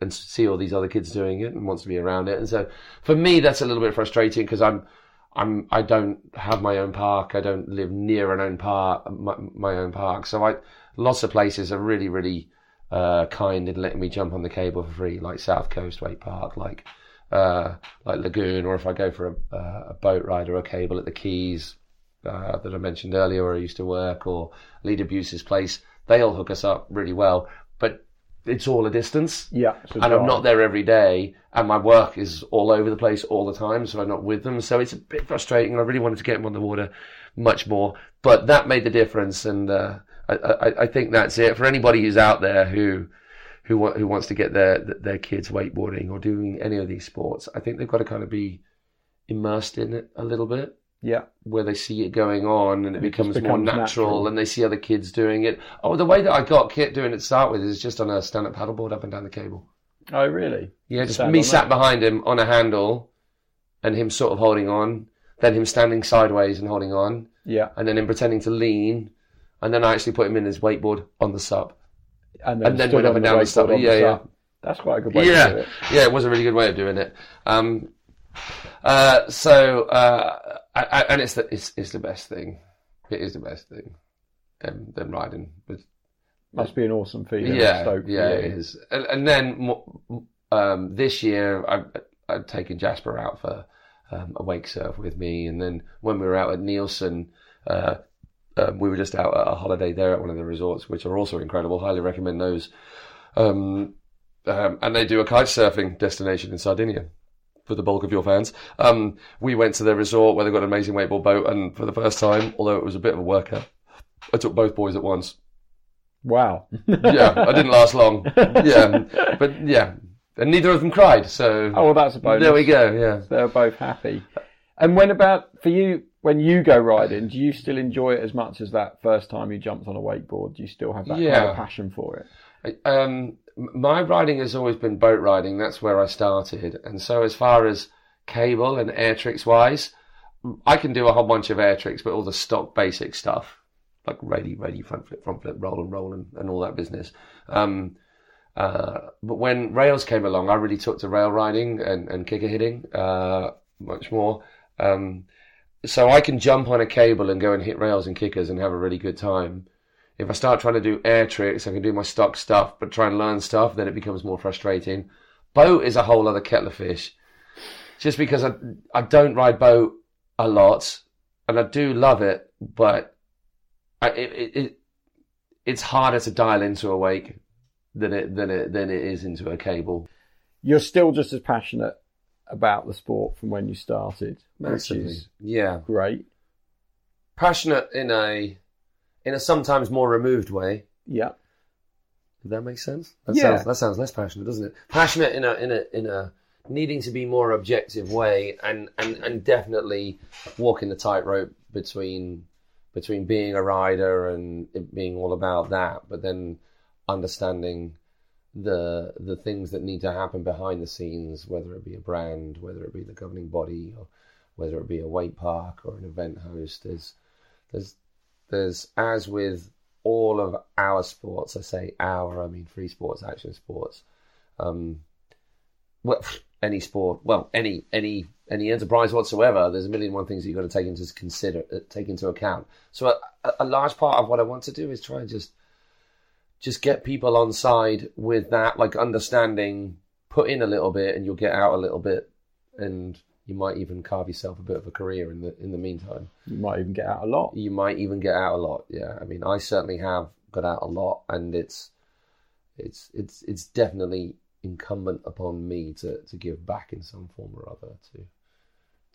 and see all these other kids doing it and wants to be around it. And so for me, that's a little bit frustrating because I'm. I'm, I don't have my own park. I don't live near an own park, my, my own park. So I, lots of places are really, really, uh, kind in letting me jump on the cable for free, like South Coast Wake Park, like uh, like Lagoon, or if I go for a, uh, a boat ride or a cable at the Keys uh, that I mentioned earlier, where I used to work, or Lead Buse's place, they all hook us up really well. It's all a distance, Yeah. and I'm not there every day, and my work is all over the place all the time, so I'm not with them. So it's a bit frustrating. I really wanted to get them on the water much more, but that made the difference, and uh, I, I, I think that's it for anybody who's out there who who who wants to get their their kids wakeboarding or doing any of these sports. I think they've got to kind of be immersed in it a little bit Yeah. where they see it going on and it, It just becomes, more natural, natural. and they see other kids doing it. Oh, the way that I got Kit doing it to start with is just on a stand-up paddleboard up and down the cable. Oh really? Yeah, just Stand me sat that. behind him on a handle and him sort of holding on, then him standing sideways and holding on, Yeah. and then him pretending to lean, and then I actually put him in his wakeboard on the sub. And And then went up and down the the Yeah, yeah. sub. That's quite a good way to do Yeah, it. yeah, it was a really good way of doing it. Um, uh, so, uh, I, I, and it's the it's, it's the best thing. It is the best thing. Um, than riding with Must be an awesome feeling. yeah, Stoke yeah, it is. And, and then um, this year, I've, I've taken Jasper out for um, a wake surf with me, and then when we were out at Neilson, uh, um, we were just out at a holiday there at one of the resorts, which are also incredible. Highly recommend those. Um, um, and they do a kite surfing destination in Sardinia for the bulk of your fans. Um, we went to their resort where they've got an amazing wakeboard boat, and for the first time, although it was a bit of a workout, I took both boys at once Wow. yeah, I didn't last long. *laughs* Yeah, but yeah, and neither of them cried. So Oh well, that's a bonus. there we go. Yeah, They're both happy. And when about for you? when you go riding, do you still enjoy it as much as that first time you jumped on a wakeboard? Do you still have that kind of passion for it? Um, my riding has always been boat riding. That's where I started. And so, as far as cable and air tricks wise, I can do a whole bunch of air tricks, but all the stock basic stuff, like raley, raley, front flip, front flip, roll and roll, and, and all that business. Um, uh, but when rails came along, I really took to rail riding and, and kicker hitting uh, much more. Um, so I can jump on a cable and go and hit rails and kickers and have a really good time. If I start trying to do air tricks, I can do my stock stuff, but try and learn stuff, then it becomes more frustrating. Boat is a whole other kettle of fish. Just because I, I don't ride boat a lot, and I do love it, but I, it, it, it it's harder to dial into a wake than it than it than it is into a cable. You're still just as passionate about the sport from when you started, which is yeah, great. passionate in a in a sometimes more removed way. Yeah, Did that make sense? That Yeah. sounds that sounds less passionate, doesn't it? Passionate in a in a in a needing to be more objective way, and and and definitely walking the tightrope between between being a rider and it being all about that, but then understanding the the things that need to happen behind the scenes, whether it be a brand, whether it be the governing body, or whether it be a wake park or an event host. There's there's there's as with all of our sports, I say our, I mean free sports, action sports. Um, well, *laughs* any sport, well, any any any enterprise whatsoever. There's a million and one things that you've got to take into consider, uh, take into account. So a, a large part of what I want to do is try and just just get people on side with that, like understanding. Put in a little bit, and you'll get out a little bit, and you might even carve yourself a bit of a career in the in the meantime. you might even get out a lot. You might even get out a lot. Yeah, I mean, I certainly have got out a lot, and it's it's it's it's definitely incumbent upon me to to give back in some form or other to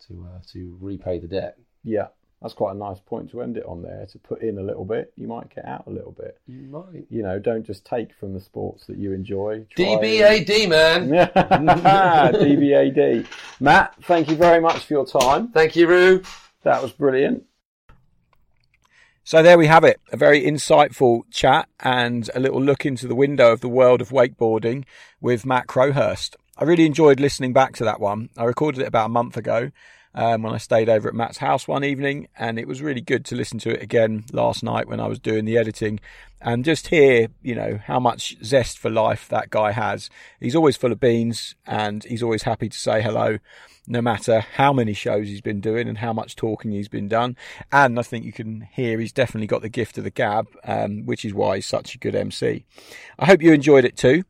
to uh, to repay the debt. Yeah, that's quite a nice point to end it on there. To put in a little bit, you might get out a little bit. You might. You know, don't just take from the sports that you enjoy. Try DBAD, man. *laughs* DBAD. Matt, thank you very much for your time. Thank you, Roo. That was brilliant. So there we have it, a very insightful chat and a little look into the window of the world of wakeboarding with Matt Crowhurst. I really enjoyed listening back to that one. I recorded it about a month ago um, when I stayed over at Matt's house one evening, and it was really good to listen to it again last night when I was doing the editing and just hear, you know, how much zest for life that guy has. He's always full of beans and he's always happy to say hello no matter how many shows he's been doing and how much talking he's been done. And I think you can hear he's definitely got the gift of the gab, um, which is why he's such a good MC. I hope you enjoyed it too.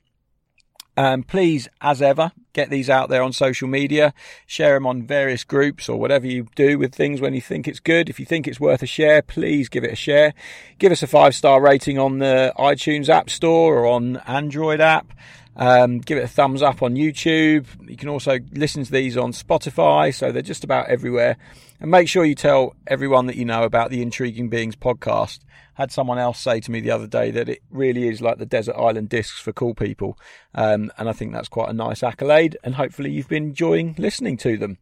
Um, please, as ever, get these out there on social media, share them on various groups or whatever you do with things when you think it's good. If you think it's worth a share, please give it a share. Give us a five star rating on the iTunes App Store or on Android app. Um, give it a thumbs up on YouTube. You can also listen to these on Spotify, so they're just about everywhere. And make sure you tell everyone that you know about the Intriguing Beings podcast. Had someone else say to me the other day that it really is like the Desert Island Discs for cool people. Um, and I think that's quite a nice accolade. And hopefully you've been enjoying listening to them.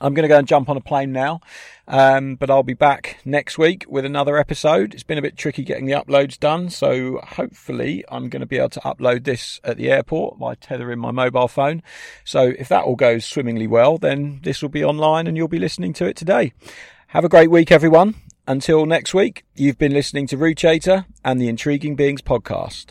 I'm going to go and jump on a plane now, um, but I'll be back next week with another episode. It's been a bit tricky getting the uploads done, so hopefully I'm going to be able to upload this at the airport by tethering my mobile phone. So if that all goes swimmingly well, then this will be online and you'll be listening to it today. Have a great week, everyone. Until next week, you've been listening to Root and the Intriguing Beings podcast.